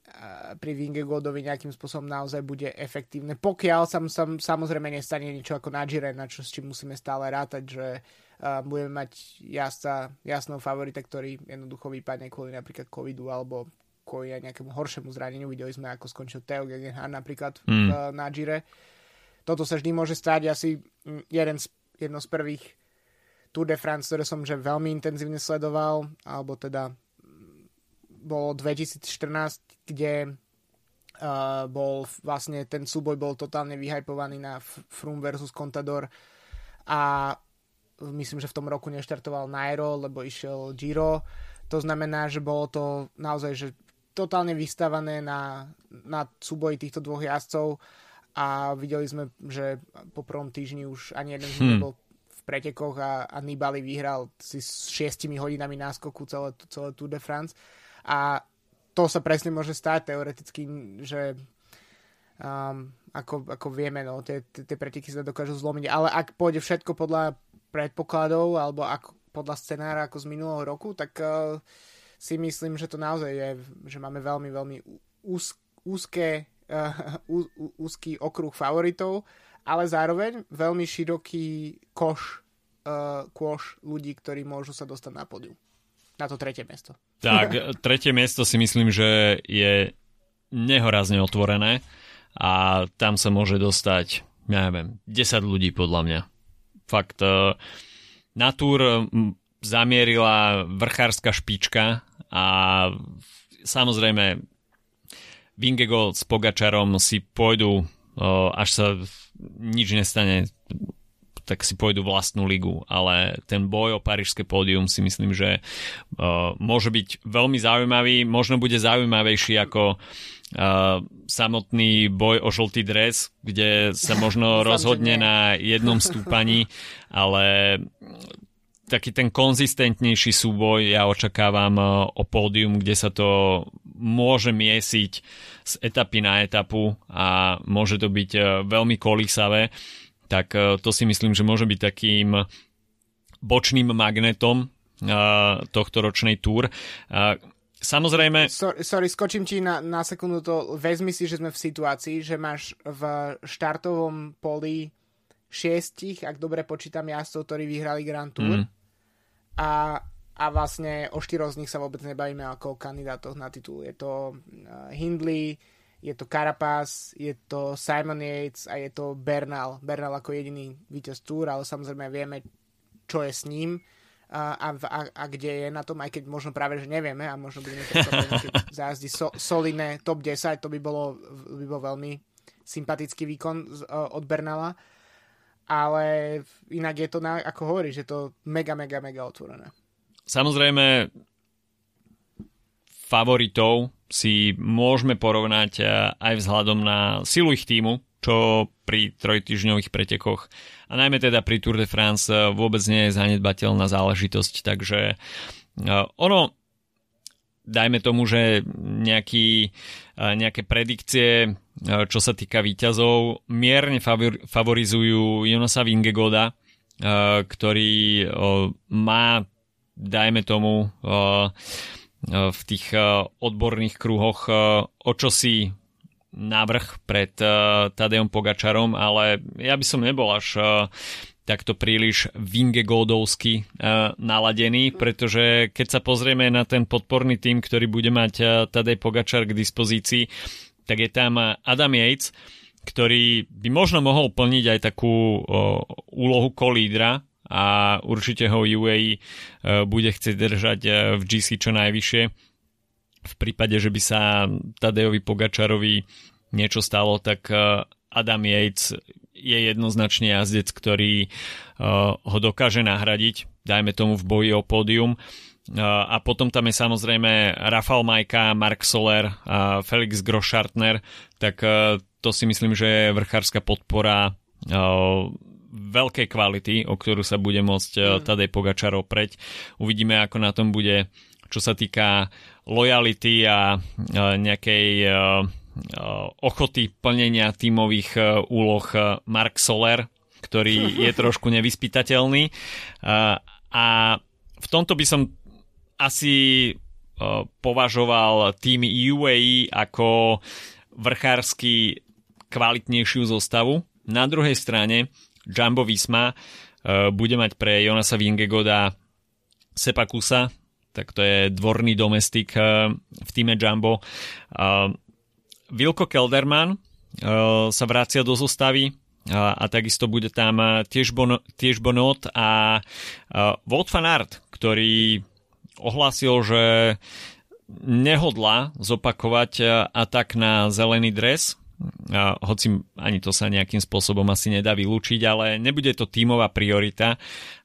pri Vingegodovi nejakým spôsobom naozaj bude efektívne. Pokiaľ sam, sam, samozrejme nestane niečo ako na Gire, na čo s čím musíme stále rátať, že uh, budeme mať jazdca, jasného favorita, ktorý jednoducho vypadne kvôli napríklad covidu alebo kvôli nejakému horšiemu zraneniu. Videli sme, ako skončil Theo Gegenhardt napríklad mm. uh, na Gire. Toto sa vždy môže stať. Asi jeden z, jedno z prvých Tour de France, ktoré som že veľmi intenzívne sledoval, alebo teda bolo 2014, kde uh, bol vlastne ten súboj bol totálne vyhypovaný na Froome versus Contador a myslím, že v tom roku neštartoval Nairo, lebo išiel Giro. To znamená, že bolo to naozaj že totálne vystavané na, na súboji týchto dvoch jazdcov a videli sme, že po prvom týždni už ani jeden z nich hmm. nebol v pretekoch a, a Nibali vyhral si s šiestimi hodinami náskoku celé, celé Tour de France a to sa presne môže stať teoreticky, že um, ako, ako vieme, no, tie, tie preteky sa dokážu zlomiť, ale ak pôjde všetko podľa predpokladov alebo ako, podľa scenára ako z minulého roku, tak uh, si myslím, že to naozaj je, že máme veľmi, veľmi úz, úzke uh, úzky okruh favoritov, ale zároveň veľmi široký koš, uh, koš ľudí, ktorí môžu sa dostať na podium. Na to tretie miesto. Tak, tretie miesto si myslím, že je nehorazne otvorené a tam sa môže dostať, ja neviem, 10 ľudí podľa mňa. Fakt, uh, na túr zamierila vrchárska špička a samozrejme Vingego s Pogačarom si pôjdu, až sa nič nestane, tak si pôjdu vlastnú ligu, ale ten boj o parížské pódium si myslím, že môže byť veľmi zaujímavý, možno bude zaujímavejší ako samotný boj o žltý dres, kde sa možno rozhodne na jednom stúpaní, ale taký ten konzistentnejší súboj ja očakávam o pódium, kde sa to môže miesiť z etapy na etapu a môže to byť e, veľmi kolísavé, tak e, to si myslím, že môže byť takým bočným magnetom e, tohto ročnej túr. Samozrejme... Sorry, sorry skočím ti na, na sekundu to. Vezmi si, že sme v situácii, že máš v štartovom poli šiestich, ak dobre počítam jazdcov, ktorí vyhrali Grand Tour. Mm. A a vlastne o štyroch z nich sa vôbec nebavíme ako o kandidátoch na titul. Je to uh, Hindley, je to Carapaz, je to Simon Yates a je to Bernal. Bernal ako jediný víťaz Tour, ale samozrejme vieme, čo je s ním a, a, a, kde je na tom, aj keď možno práve, že nevieme a možno budeme keď zájazdi so, solidné top 10, to by bolo, by bol veľmi sympatický výkon od Bernala ale inak je to, na, ako hovoríš, je to mega, mega, mega otvorené. Samozrejme, favoritov si môžeme porovnať eh, aj vzhľadom na silu ich týmu, čo pri trojtyžňových pretekoch a najmä teda pri Tour de France eh, vôbec nie je zanedbateľná záležitosť, takže eh, ono dajme tomu, že nejaký, nejaké predikcie, čo sa týka výťazov, mierne favorizujú Jonasa Vingegoda, ktorý má dajme tomu v tých odborných kruhoch o čo si navrh pred Tadejom Pogačarom, ale ja by som nebol až takto príliš Vingegodovsky naladený, pretože keď sa pozrieme na ten podporný tým, ktorý bude mať Tadej Pogačar k dispozícii, tak je tam Adam Yates, ktorý by možno mohol plniť aj takú úlohu kolídra a určite ho UAE e, bude chcieť držať e, v GC čo najvyššie. V prípade, že by sa Tadejovi Pogačarovi niečo stalo, tak e, Adam Yates je jednoznačne jazdec, ktorý ho dokáže nahradiť, dajme tomu v boji o pódium. A potom tam je samozrejme Rafal Majka, Mark Soler a Felix Groschartner, tak to si myslím, že je vrchárska podpora veľkej kvality, o ktorú sa bude môcť mm. Tadej Pogačar opreť. Uvidíme, ako na tom bude, čo sa týka lojality a nejakej ochoty plnenia tímových úloh Mark Soler, ktorý je trošku nevyspytateľný. A v tomto by som asi považoval tým UAE ako vrchársky kvalitnejšiu zostavu. Na druhej strane Jumbo Visma bude mať pre Jonasa Vingegoda Sepakusa, tak to je dvorný domestik uh, v týme Jumbo. Vilko Kelderman uh, sa vracia do zostavy a, a takisto bude tam tiež, bon, tiež Bonot a uh, Wout van Aert, ktorý ohlásil, že nehodla zopakovať atak na zelený dres, hoci ani to sa nejakým spôsobom asi nedá vylúčiť, ale nebude to tímová priorita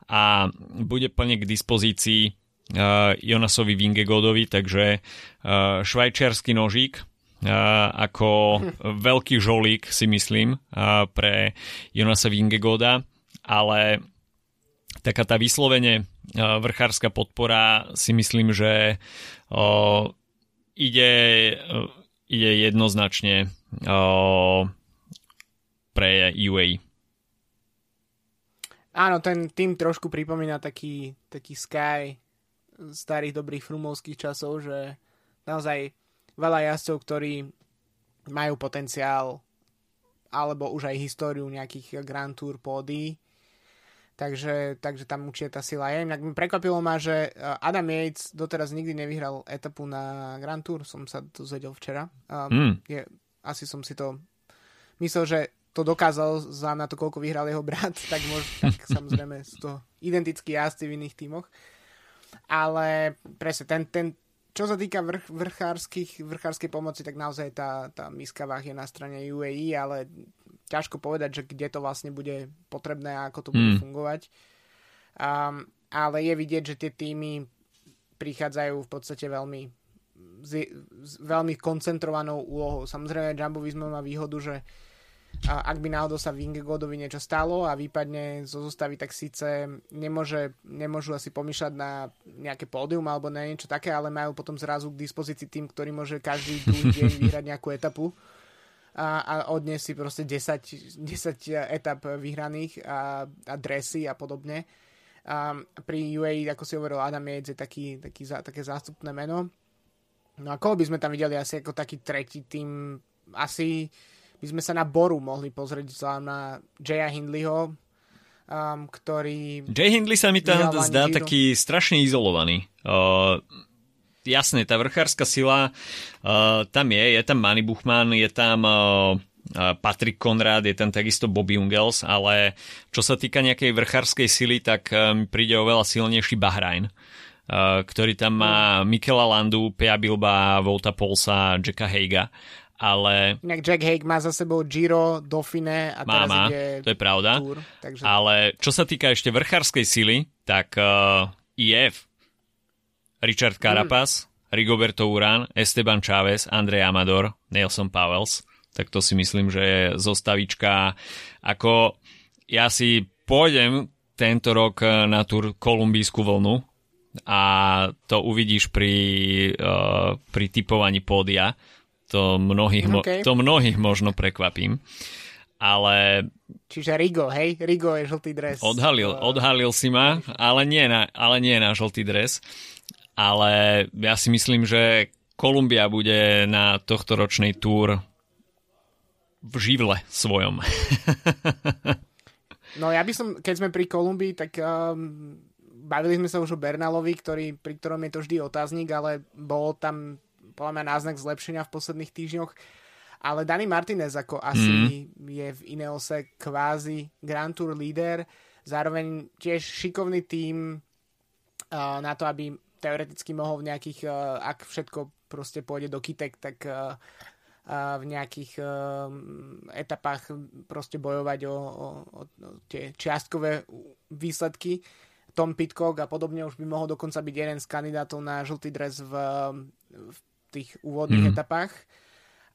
a bude plne k dispozícii Jonasovi Vingegodovi, takže švajčiarsky nožík ako veľký žolík, si myslím, pre Jonasa Vingegoda, ale taká tá vyslovene vrchárska podpora si myslím, že ide, ide jednoznačne pre UAE. Áno, ten tým trošku pripomína taký, taký Sky starých dobrých frumovských časov, že naozaj veľa jazdcov, ktorí majú potenciál alebo už aj históriu nejakých Grand Tour pódy. Takže, takže tam určite tá sila je. Inak mi prekvapilo ma, že Adam Yates doteraz nikdy nevyhral etapu na Grand Tour, som sa to zvedel včera. Mm. je, asi som si to myslel, že to dokázal za na to, koľko vyhral jeho brat, tak, mož, tak samozrejme sú to identickí jazdci v iných tímoch. Ale presne, ten, ten, čo sa týka vrch, vrchárskych, vrchárskej pomoci, tak naozaj tá, tá miska váh je na strane UAE, ale ťažko povedať, že kde to vlastne bude potrebné a ako to bude mm. fungovať. Um, ale je vidieť, že tie týmy prichádzajú v podstate veľmi s, s veľmi koncentrovanou úlohou. Samozrejme, Jumbo Visma má výhodu, že a ak by náhodou sa Vingegodovi niečo stalo a výpadne zo zostavy, tak síce nemôže, nemôžu asi pomýšľať na nejaké pódium alebo na niečo také, ale majú potom zrazu k dispozícii tým, ktorý môže každý deň vyhrať nejakú etapu a, a odnes si proste 10, 10 etap vyhraných a, a dresy a podobne. A pri UAE, ako si hovoril, Adam Yates je taký, taký, také zástupné meno. No a koho by sme tam videli asi ako taký tretí tým? Asi by sme sa na Boru mohli pozrieť vzhľadom na Jaya Hindleyho, um, ktorý... Jay Hindley sa mi tam zdá Giro. taký strašne izolovaný. Uh, jasné, tá vrchárska sila uh, tam je, je tam Manny Buchmann, je tam uh, Patrick Konrad, je tam takisto Bobby Ungels, ale čo sa týka nejakej vrchárskej sily, tak mi um, príde oveľa silnejší Bahrajn. Uh, ktorý tam má Mikela Landu, Pia Bilba, Volta Polsa, Jacka Heiga ale... Inak Jack Hague má za sebou Giro, Dauphine a teraz má, ide to je pravda. Tour, takže... Ale čo sa týka ešte vrchárskej sily, tak uh, IF, Richard Carapaz, mm. Rigoberto Urán, Esteban Chávez, Andrej Amador, Nelson Powells, tak to si myslím, že je zostavička. Ako ja si pôjdem tento rok na tur kolumbijskú vlnu a to uvidíš pri, uh, pri typovaní pódia to mnohých, okay. mo- to mnohých možno prekvapím. Ale... Čiže Rigo, hej? Rigo je žltý dres. Odhalil, odhalil si ma, ale nie, na, ale nie na žltý dres. Ale ja si myslím, že Kolumbia bude na tohto ročnej túr v živle svojom. no ja by som, keď sme pri Kolumbii, tak um, bavili sme sa už o Bernalovi, ktorý, pri ktorom je to vždy otáznik, ale bol tam podľa mňa náznak zlepšenia v posledných týždňoch. Ale Dani Martinez ako asi mm. je v Ineose kvázi Grand Tour líder, zároveň tiež šikovný tým uh, na to, aby teoreticky mohol v nejakých, uh, ak všetko proste pôjde do kytek, tak uh, v nejakých etapách proste bojovať o, o, o tie čiastkové výsledky. Tom Pitcock a podobne už by mohol dokonca byť jeden z kandidátov na žltý dres v, v tých úvodných mm. etapách.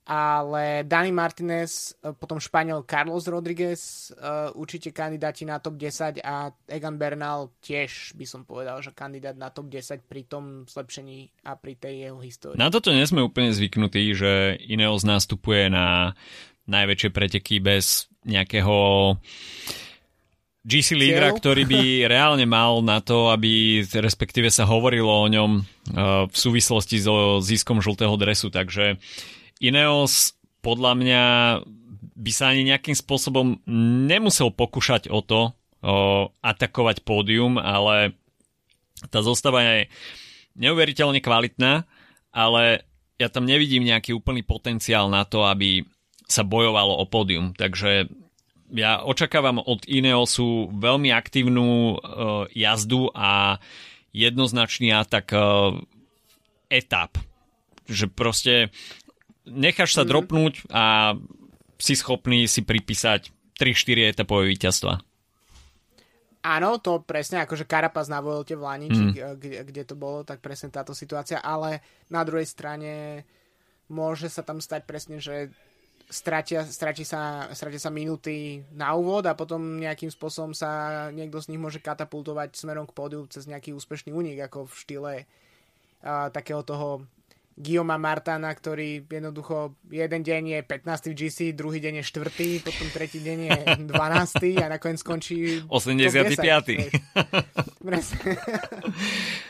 Ale Dani Martinez, e, potom Španiel Carlos Rodriguez, uh, určite kandidáti na top 10 a Egan Bernal tiež by som povedal, že kandidát na top 10 pri tom zlepšení a pri tej jeho histórii. Na toto nie sme úplne zvyknutí, že Ineos nástupuje na najväčšie preteky bez nejakého GC lídra, ktorý by reálne mal na to, aby respektíve sa hovorilo o ňom uh, v súvislosti so ziskom žltého dresu. Takže Ineos podľa mňa by sa ani nejakým spôsobom nemusel pokúšať o to uh, atakovať pódium, ale tá zostava je neuveriteľne kvalitná, ale ja tam nevidím nejaký úplný potenciál na to, aby sa bojovalo o pódium. Takže ja očakávam od Ineosu veľmi aktívnu uh, jazdu a jednoznačný atak uh, etap. Že proste necháš sa mm. dropnúť a si schopný si pripísať 3-4 etapové víťazstva. Áno, to presne, akože Karapaz na Vuelte v Lani, mm. kde, kde to bolo, tak presne táto situácia, ale na druhej strane môže sa tam stať presne, že stratia, stratia, sa, stratia sa minúty na úvod a potom nejakým spôsobom sa niekto z nich môže katapultovať smerom k pódiu cez nejaký úspešný únik, ako v štýle uh, takého toho Guillaume Martana, ktorý jednoducho jeden deň je 15. v GC, druhý deň je 4., potom tretí deň je 12. a nakoniec skončí 85.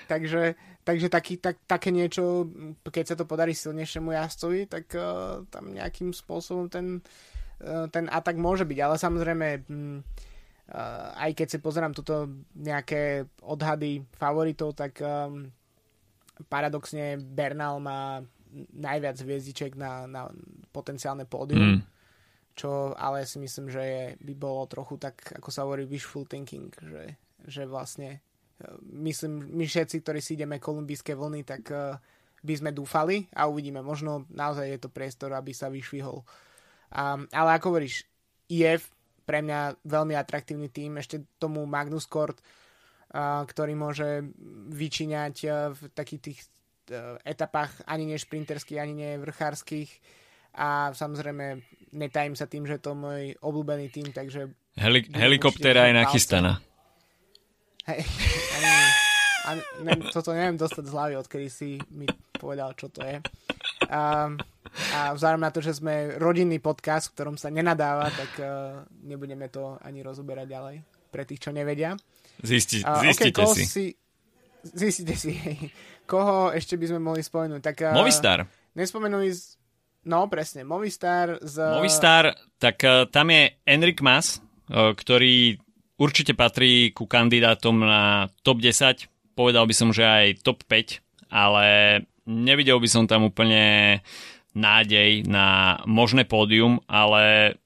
takže takže taký, tak, také niečo, keď sa to podarí silnejšiemu jazdcovi, tak uh, tam nejakým spôsobom ten, uh, ten atak môže byť. Ale samozrejme, um, uh, aj keď si pozerám tuto nejaké odhady favoritov, tak um, paradoxne Bernal má najviac hviezdiček na, na potenciálne pódium. Mm. Čo ale si myslím, že je, by bolo trochu tak, ako sa hovorí, wishful thinking, že, že vlastne e, myslím, my všetci, ktorí si ideme kolumbijské vlny, tak uh, by sme dúfali a uvidíme. Možno naozaj je to priestor, aby sa vyšvihol. Um, ale ako hovoríš, IF pre mňa veľmi atraktívny tým, ešte tomu Magnus Kort ktorý môže vyčíňať e, v takých tých e, etapách ani nie šprinterských, ani nie vrchárskych a samozrejme netajím sa tým, že to je môj obľúbený tým, takže... Heli- helikoptéra je nachystaná. Hej, ani, ani, ne, toto neviem dostať z hlavy, odkedy si mi povedal, čo to je. A, a vzhľadom na to, že sme rodinný podcast, v ktorom sa nenadáva, tak uh, nebudeme to ani rozoberať ďalej pre tých, čo nevedia. Zisti, zistite okay, si. si. Zistite si. Koho ešte by sme mohli spomenúť? Tak, uh, Movistar. Nespomenuli z... No, presne, Movistar z... Movistar, tak uh, tam je Enrik Mas, uh, ktorý určite patrí ku kandidátom na top 10. Povedal by som, že aj top 5, ale nevidel by som tam úplne nádej na možné pódium, ale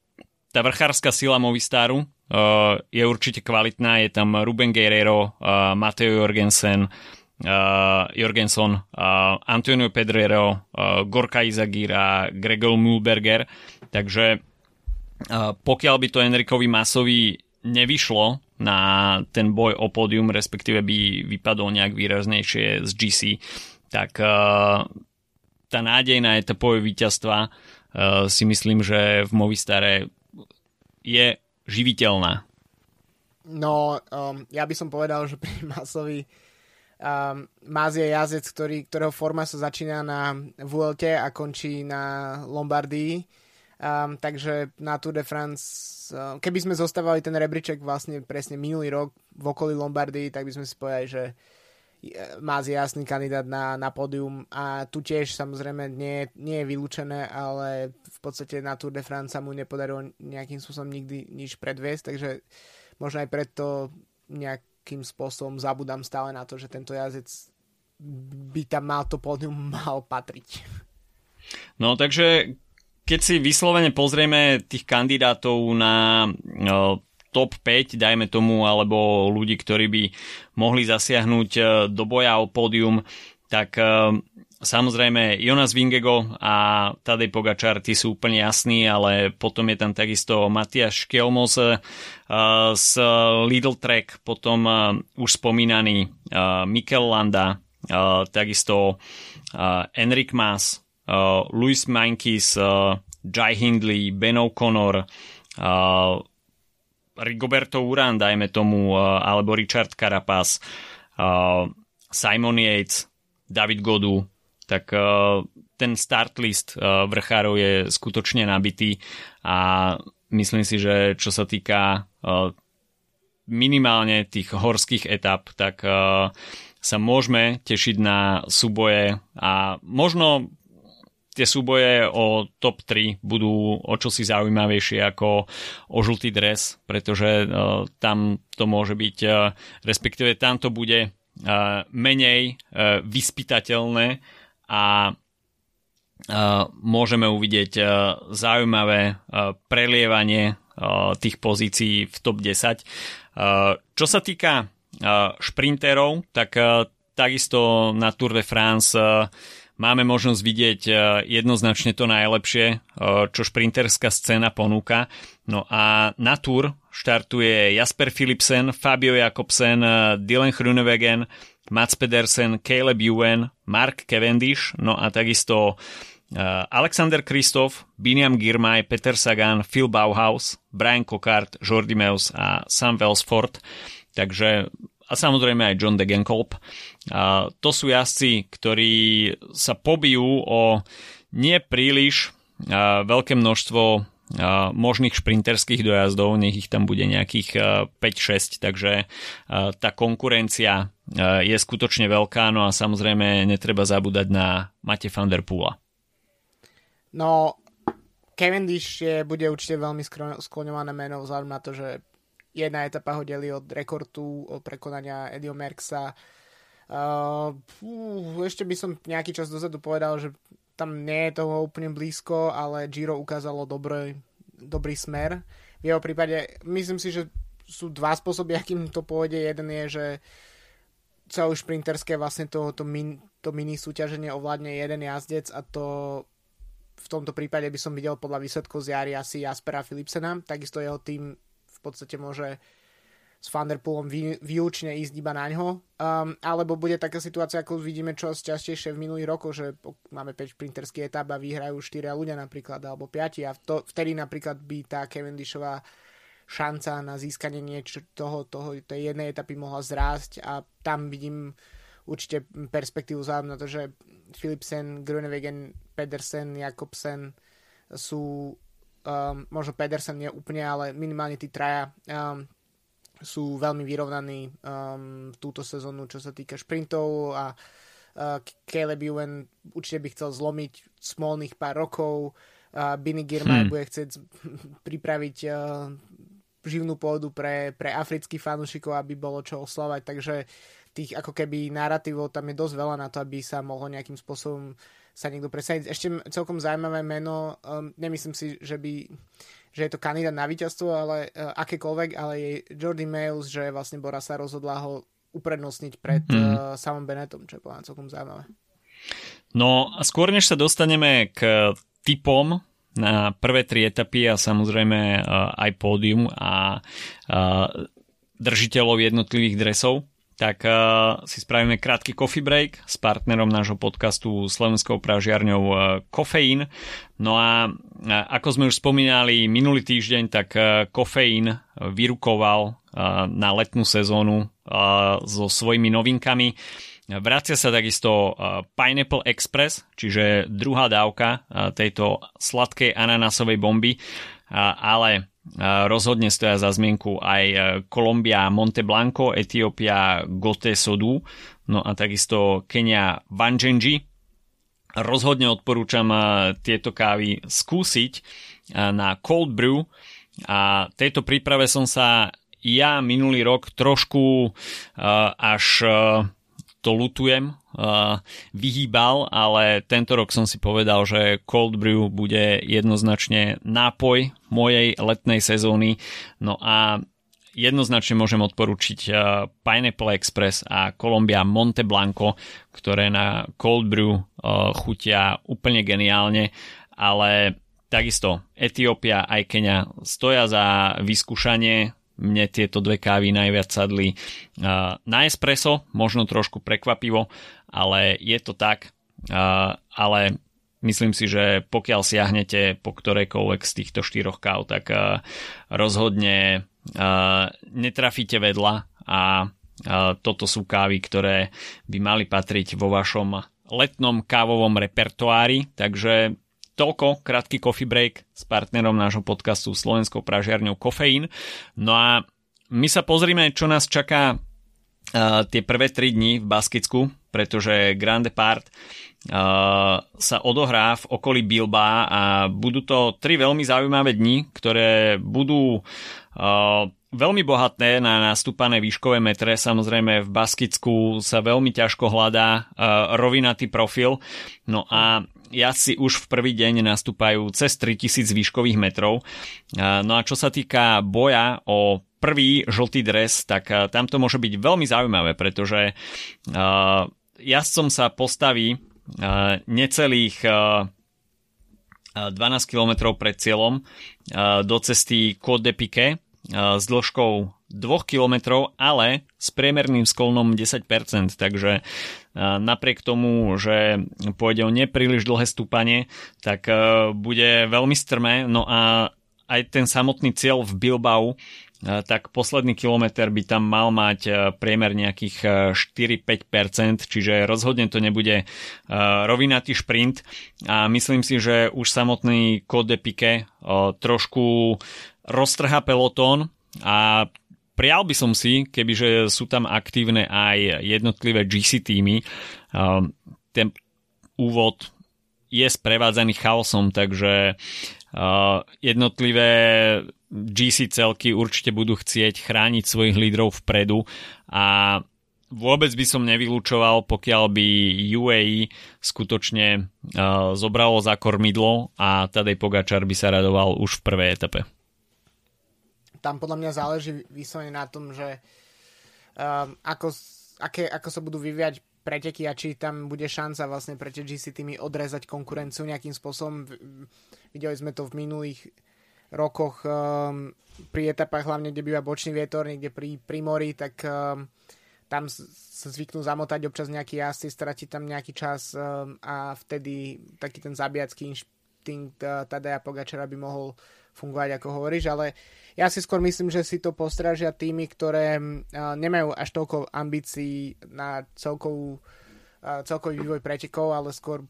tá vrchárska sila Movistaru uh, je určite kvalitná. Je tam Ruben Guerrero, uh, Mateo Jorgensen, uh, Jorgenson, uh, Antonio Pedrero, uh, Gorka Izagir a Gregor Mulberger. Takže uh, pokiaľ by to Enrikovi Masovi nevyšlo na ten boj o pódium, respektíve by vypadol nejak výraznejšie z GC, tak uh, tá nádej na etapové víťazstva uh, si myslím, že v Movistare je živiteľná? No, um, ja by som povedal, že pri Masovi um, Maz je jazdec, ktorý, ktorého forma sa začína na Vuelte a končí na Lombardii. Um, takže na Tour de France, um, keby sme zostávali ten rebríček vlastne presne minulý rok v okolí Lombardii, tak by sme si povedali, že má jasný kandidát na, na pódium a tu tiež samozrejme nie, nie je vylúčené, ale v podstate na Tour de France sa mu nepodarilo nejakým spôsobom nikdy nič predviesť, takže možno aj preto nejakým spôsobom zabudám stále na to, že tento jazdec by tam mal to pódium mal patriť. No takže keď si vyslovene pozrieme tých kandidátov na top 5, dajme tomu, alebo ľudí, ktorí by mohli zasiahnuť e, do boja o pódium, tak e, samozrejme Jonas Vingego a Tadej Pogačar, tí sú úplne jasní, ale potom je tam takisto Matias Škelmos e, z Lidl Track, potom už spomínaný Mikel Landa, takisto Enrik Mas, Luis Mankis, Jai Hindley, Ben O'Connor, Rigoberto Uran, dajme tomu, uh, alebo Richard Carapaz, uh, Simon Yates, David Godu, tak uh, ten start list vrchárov je skutočne nabitý a myslím si, že čo sa týka minimálne tých horských etap, tak sa môžeme tešiť na súboje a možno tie súboje o top 3 budú o čosi zaujímavejšie ako o žltý dres, pretože uh, tam to môže byť, uh, respektíve tam to bude uh, menej uh, vyspytateľné a uh, môžeme uvidieť uh, zaujímavé uh, prelievanie uh, tých pozícií v top 10. Uh, čo sa týka uh, šprinterov, tak uh, takisto na Tour de France uh, máme možnosť vidieť e, jednoznačne to najlepšie, e, čo šprinterská scéna ponúka. No a na Tour štartuje Jasper Philipsen, Fabio Jakobsen, e, Dylan Hrunewegen, Mats Pedersen, Caleb Ewan, Mark Cavendish, no a takisto Alexander Kristof, Biniam Girmay, Peter Sagan, Phil Bauhaus, Brian Cockart, Jordi Meus a Sam Welsford. Takže a samozrejme aj John Degenkolb. A to sú jazdci, ktorí sa pobijú o nie príliš a veľké množstvo možných šprinterských dojazdov, nech ich tam bude nejakých 5-6, takže tá konkurencia je skutočne veľká, no a samozrejme netreba zabúdať na Mate van der Poola. No, Cavendish je, bude určite veľmi skloňované meno vzhľadom na to, že jedna etapa ho delí od rekordu, od prekonania Edio Merksa. Uh, ešte by som nejaký čas dozadu povedal, že tam nie je toho úplne blízko, ale Giro ukázalo dobrý, dobrý smer. V jeho prípade myslím si, že sú dva spôsoby, akým to pôjde. Jeden je, že celú šprinterské vlastne to, to, min, to mini súťaženie ovládne jeden jazdec a to v tomto prípade by som videl podľa výsledkov z jary asi Jaspera Philipsena, takisto jeho tým v podstate môže s Vanderpoolom vý, výlučne ísť iba na ňo. Um, alebo bude taká situácia, ako vidíme čo častejšie v minulých rokoch, že máme 5 šprinterských etap a vyhrajú 4 ľudia napríklad, alebo 5 a to, vtedy napríklad by tá Cavendishová šanca na získanie niečo toho, toho, tej jednej etapy mohla zrásť a tam vidím určite perspektívu vzhľadom na to, že Philipsen, Grunewegen, Pedersen, Jakobsen sú um, možno Pedersen nie úplne, ale minimálne tí traja um, sú veľmi vyrovnaní um, túto sezónu, čo sa týka šprintov a uh, Caleb Ewan určite by chcel zlomiť smolných pár rokov uh, Girmay hmm. bude chcieť pripraviť uh, živnú pôdu pre, pre afrických fanúšikov, aby bolo čo oslavať, takže tých ako keby narratívov tam je dosť veľa na to, aby sa mohlo nejakým spôsobom sa niekto presadiť. Ešte celkom zaujímavé meno, um, nemyslím si, že by že je to kandidát na víťazstvo, ale uh, akékoľvek, ale je Jordi Mails, že vlastne Bora sa rozhodla ho uprednostniť pred mm. uh, samom Benetom, čo je povedať celkom zaujímavé. No skôr než sa dostaneme k typom na prvé tri etapy a samozrejme uh, aj pódium a uh, držiteľov jednotlivých dresov, tak uh, si spravíme krátky coffee break s partnerom nášho podcastu slovenskou pražiarňou uh, Kofeín. No a uh, ako sme už spomínali minulý týždeň, tak uh, Kofeín vyrukoval uh, na letnú sezónu uh, so svojimi novinkami. Vracia sa takisto Pineapple Express, čiže druhá dávka tejto sladkej ananásovej bomby, ale rozhodne stoja za zmienku aj e, Kolumbia Monte Blanco, Etiópia Gote Sodu, no a takisto Kenia Vanjenji. Rozhodne odporúčam e, tieto kávy skúsiť e, na cold brew a tejto príprave som sa ja minulý rok trošku až to lutujem, uh, vyhýbal, ale tento rok som si povedal, že Cold Brew bude jednoznačne nápoj mojej letnej sezóny. No a jednoznačne môžem odporučiť uh, Pineapple Express a Columbia Monte Blanco, ktoré na Cold Brew uh, chutia úplne geniálne, ale takisto Etiópia aj Kenia stoja za vyskúšanie mne tieto dve kávy najviac sadli na espresso, možno trošku prekvapivo, ale je to tak. Ale myslím si, že pokiaľ siahnete po ktorejkoľvek z týchto štyroch káv, tak rozhodne netrafíte vedľa a toto sú kávy, ktoré by mali patriť vo vašom letnom kávovom repertoári, takže Toľko, krátky coffee break s partnerom nášho podcastu Slovenskou pražiarňou Kofeín. No a my sa pozrime, čo nás čaká uh, tie prvé 3 dni v Baskicku, pretože Grand Depart uh, sa odohrá v okolí Bilba a budú to tri veľmi zaujímavé dni, ktoré budú veľmi bohatné na nastúpané výškové metre. Samozrejme v Baskicku sa veľmi ťažko hľadá rovinatý profil. No a jazdci už v prvý deň nastúpajú cez 3000 výškových metrov. No a čo sa týka boja o prvý žltý dres, tak tam to môže byť veľmi zaujímavé, pretože jazdcom sa postaví necelých 12 km pred cieľom do cesty Côte de Piquet s dĺžkou 2 km, ale s priemerným sklonom 10%, takže napriek tomu, že pôjde o nepríliš dlhé stúpanie, tak bude veľmi strmé, no a aj ten samotný cieľ v Bilbao tak posledný kilometr by tam mal mať e, priemer nejakých 4-5%, e, čiže rozhodne to nebude e, rovinatý šprint a myslím si, že už samotný Code de Pique trošku roztrhá pelotón a Prial by som si, kebyže sú tam aktívne aj jednotlivé GC týmy. Ten úvod je sprevádzaný chaosom, takže jednotlivé GC celky určite budú chcieť chrániť svojich lídrov vpredu a vôbec by som nevylúčoval, pokiaľ by UAE skutočne uh, zobralo za kormidlo a Tadej Pogačar by sa radoval už v prvej etape. Tam podľa mňa záleží vyslovene na tom, že um, ako, aké, ako sa budú vyviať preteky a či tam bude šanca vlastne pre tie GC týmy odrezať konkurenciu nejakým spôsobom. Videli sme to v minulých rokoch um, pri etapách, hlavne kde býva bočný vietor, niekde pri, pri mori, tak um, tam sa zvyknú zamotať občas nejaký jazdci, stratiť tam nejaký čas um, a vtedy taký ten zabijacký inštinkt uh, Tadeja Pogačara by mohol fungovať, ako hovoríš, ale ja si skôr myslím, že si to postražia týmy, ktoré uh, nemajú až toľko ambícií na celkovú, uh, celkový vývoj pretekov, ale skôr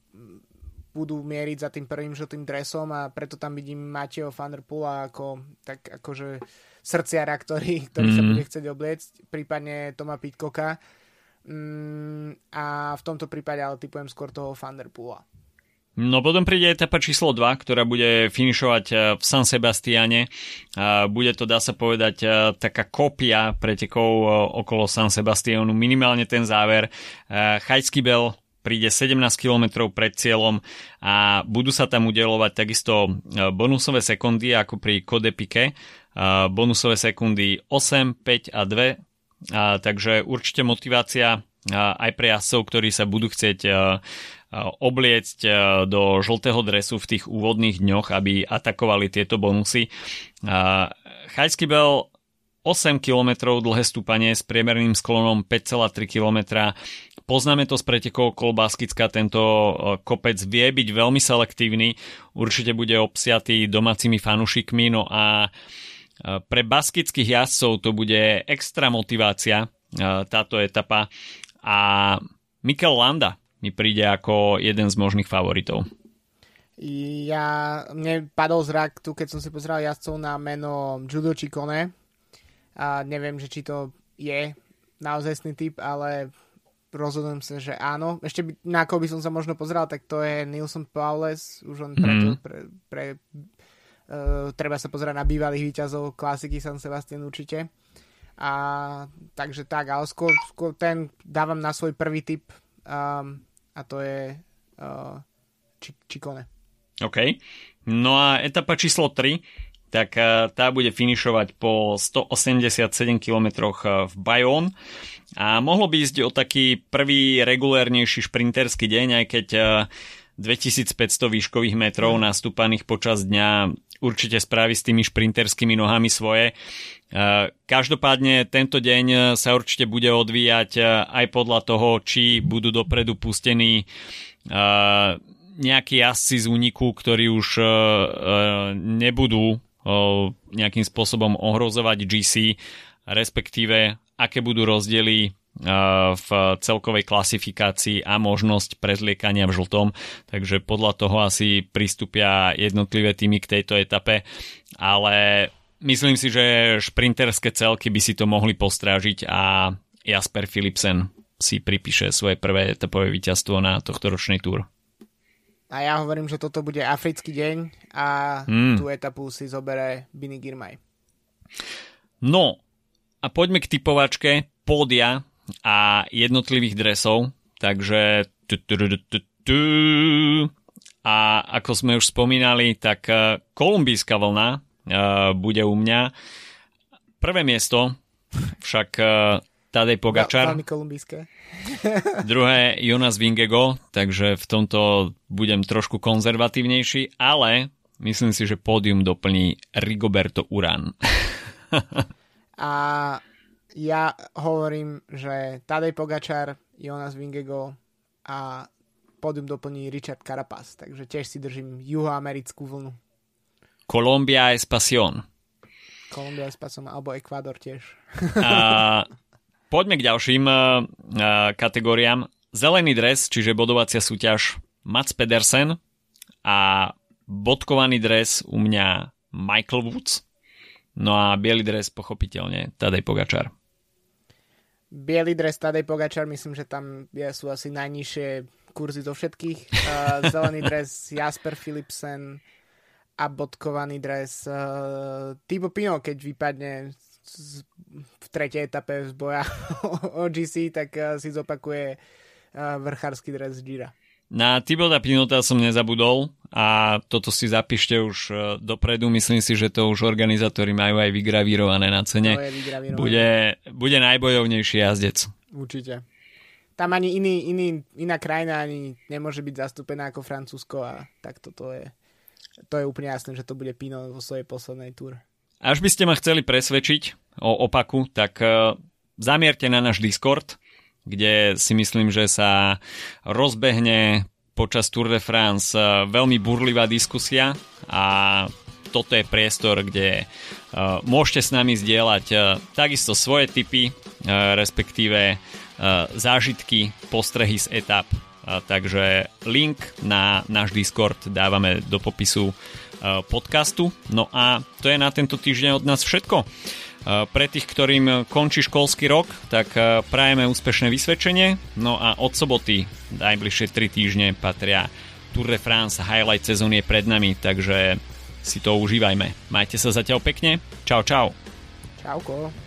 budú mieriť za tým prvým žltým dresom a preto tam vidím Mateo van der Pula ako tak akože srdciara, ktorý, ktorý mm. sa mhm. bude chcieť obliecť, prípadne Toma Pitkoka. Mm, a v tomto prípade ale typujem skôr toho van der Pula. No potom príde etapa číslo 2, ktorá bude finišovať eh, v San Sebastiane. Bude to, dá sa povedať, eh, taká kópia pretekov eh, okolo San Sebastianu, minimálne ten záver. Chajský Bel príde 17 km pred cieľom a budú sa tam udelovať takisto e, bonusové sekundy ako pri Kodepike. E, bonusové sekundy 8, 5 a 2. A, takže určite motivácia e, aj pre jazdcov, ktorí sa budú chcieť obliecť do žltého dresu v tých úvodných dňoch, aby atakovali tieto bonusy. Chajský bel 8 km dlhé stúpanie s priemerným sklonom 5,3 km Poznáme to z pretekov okolo Baskicka, tento e, kopec vie byť veľmi selektívny, určite bude obsiatý domácimi fanúšikmi, no a e, pre baskických jazdcov to bude extra motivácia e, táto etapa. A Mikel Landa mi príde ako jeden z možných favoritov. Ja, mne padol zrak tu, keď som si pozeral jazdcov na meno Judo Chikone a neviem, že či to je naozajstný typ, ale rozhodujem sa, že áno. Ešte by, na koho by som sa možno pozrel, tak to je Nilson Paules, už on mm. pre, pre uh, treba sa pozerať na bývalých výťazov klasiky San Sebastian určite. A takže tak, ale skôr, skôr ten dávam na svoj prvý tip um, a to je uh, Čikone. OK. No a etapa číslo 3 tak uh, tá bude finišovať po 187 km v Bayonne a mohlo by ísť o taký prvý regulérnejší šprinterský deň, aj keď 2500 e, výškových metrov nastúpaných počas dňa určite spraví s tými šprinterskými nohami svoje. E, každopádne tento deň sa určite bude odvíjať e, aj podľa toho, či budú dopredu pustení nejakí jazdci z úniku, ktorí už nebudú nejakým spôsobom ohrozovať GC, respektíve aké budú rozdiely v celkovej klasifikácii a možnosť prezliekania v žltom, takže podľa toho asi pristúpia jednotlivé týmy k tejto etape, ale myslím si, že šprinterské celky by si to mohli postrážiť a Jasper Philipsen si pripíše svoje prvé etapové víťazstvo na tohto ročnej túr. A ja hovorím, že toto bude africký deň a hmm. tú etapu si zobere Bini Girmay. No, a poďme k typovačke pódia a jednotlivých dresov. Takže a ako sme už spomínali, tak e, kolumbijská vlna e, bude u mňa. Prvé miesto však e, Tadej Pogačar. Veľmi kolumbijské. Druhé Jonas Vingego, takže v tomto budem trošku konzervatívnejší, ale myslím si, že pódium doplní Rigoberto Urán. A ja hovorím, že Tadej Pogačar, Jonas Vingego a pódium doplní Richard Carapaz. Takže tiež si držím juhoamerickú vlnu. Colombia es pasión. Kolumbia es pasión, alebo Ekvádor tiež. a, poďme k ďalším uh, kategóriám. Zelený dres, čiže bodovacia súťaž Mats Pedersen a bodkovaný dres u mňa Michael Woods. No a biely dres pochopiteľne Tadej Pogačar. Bielý dres Tadej Pogačar, myslím, že tam sú asi najnižšie kurzy zo všetkých. Uh, zelený dres Jasper Philipsen a bodkovaný dres uh, Thibaut Pino, keď vypadne v tretej etape z boja o GC, tak uh, si zopakuje uh, vrchársky dres Gira. Na Tiboda Pinota som nezabudol a toto si zapíšte už e, dopredu. Myslím si, že to už organizátori majú aj vygravírované na cene. Bude, bude najbojovnejší jazdec. Určite. Tam ani iný, iný, iná krajina ani nemôže byť zastúpená ako Francúzsko a tak toto je, to je úplne jasné, že to bude Pino vo svojej poslednej túr. Až by ste ma chceli presvedčiť o opaku, tak uh, zamierte na náš Discord kde si myslím, že sa rozbehne počas Tour de France eh, veľmi burlivá diskusia a toto je priestor, kde uh, môžete s nami zdieľať takisto svoje typy, respektíve zážitky, postrehy z etap. Takže link na náš Discord dávame do popisu podcastu. No a to je na tento týždeň od nás všetko. Pre tých, ktorým končí školský rok, tak prajeme úspešné vysvedčenie. No a od soboty najbližšie 3 týždne patria Tour de France, highlight sezóny je pred nami, takže si to užívajme. Majte sa zatiaľ pekne. Čau, čau. Čauko.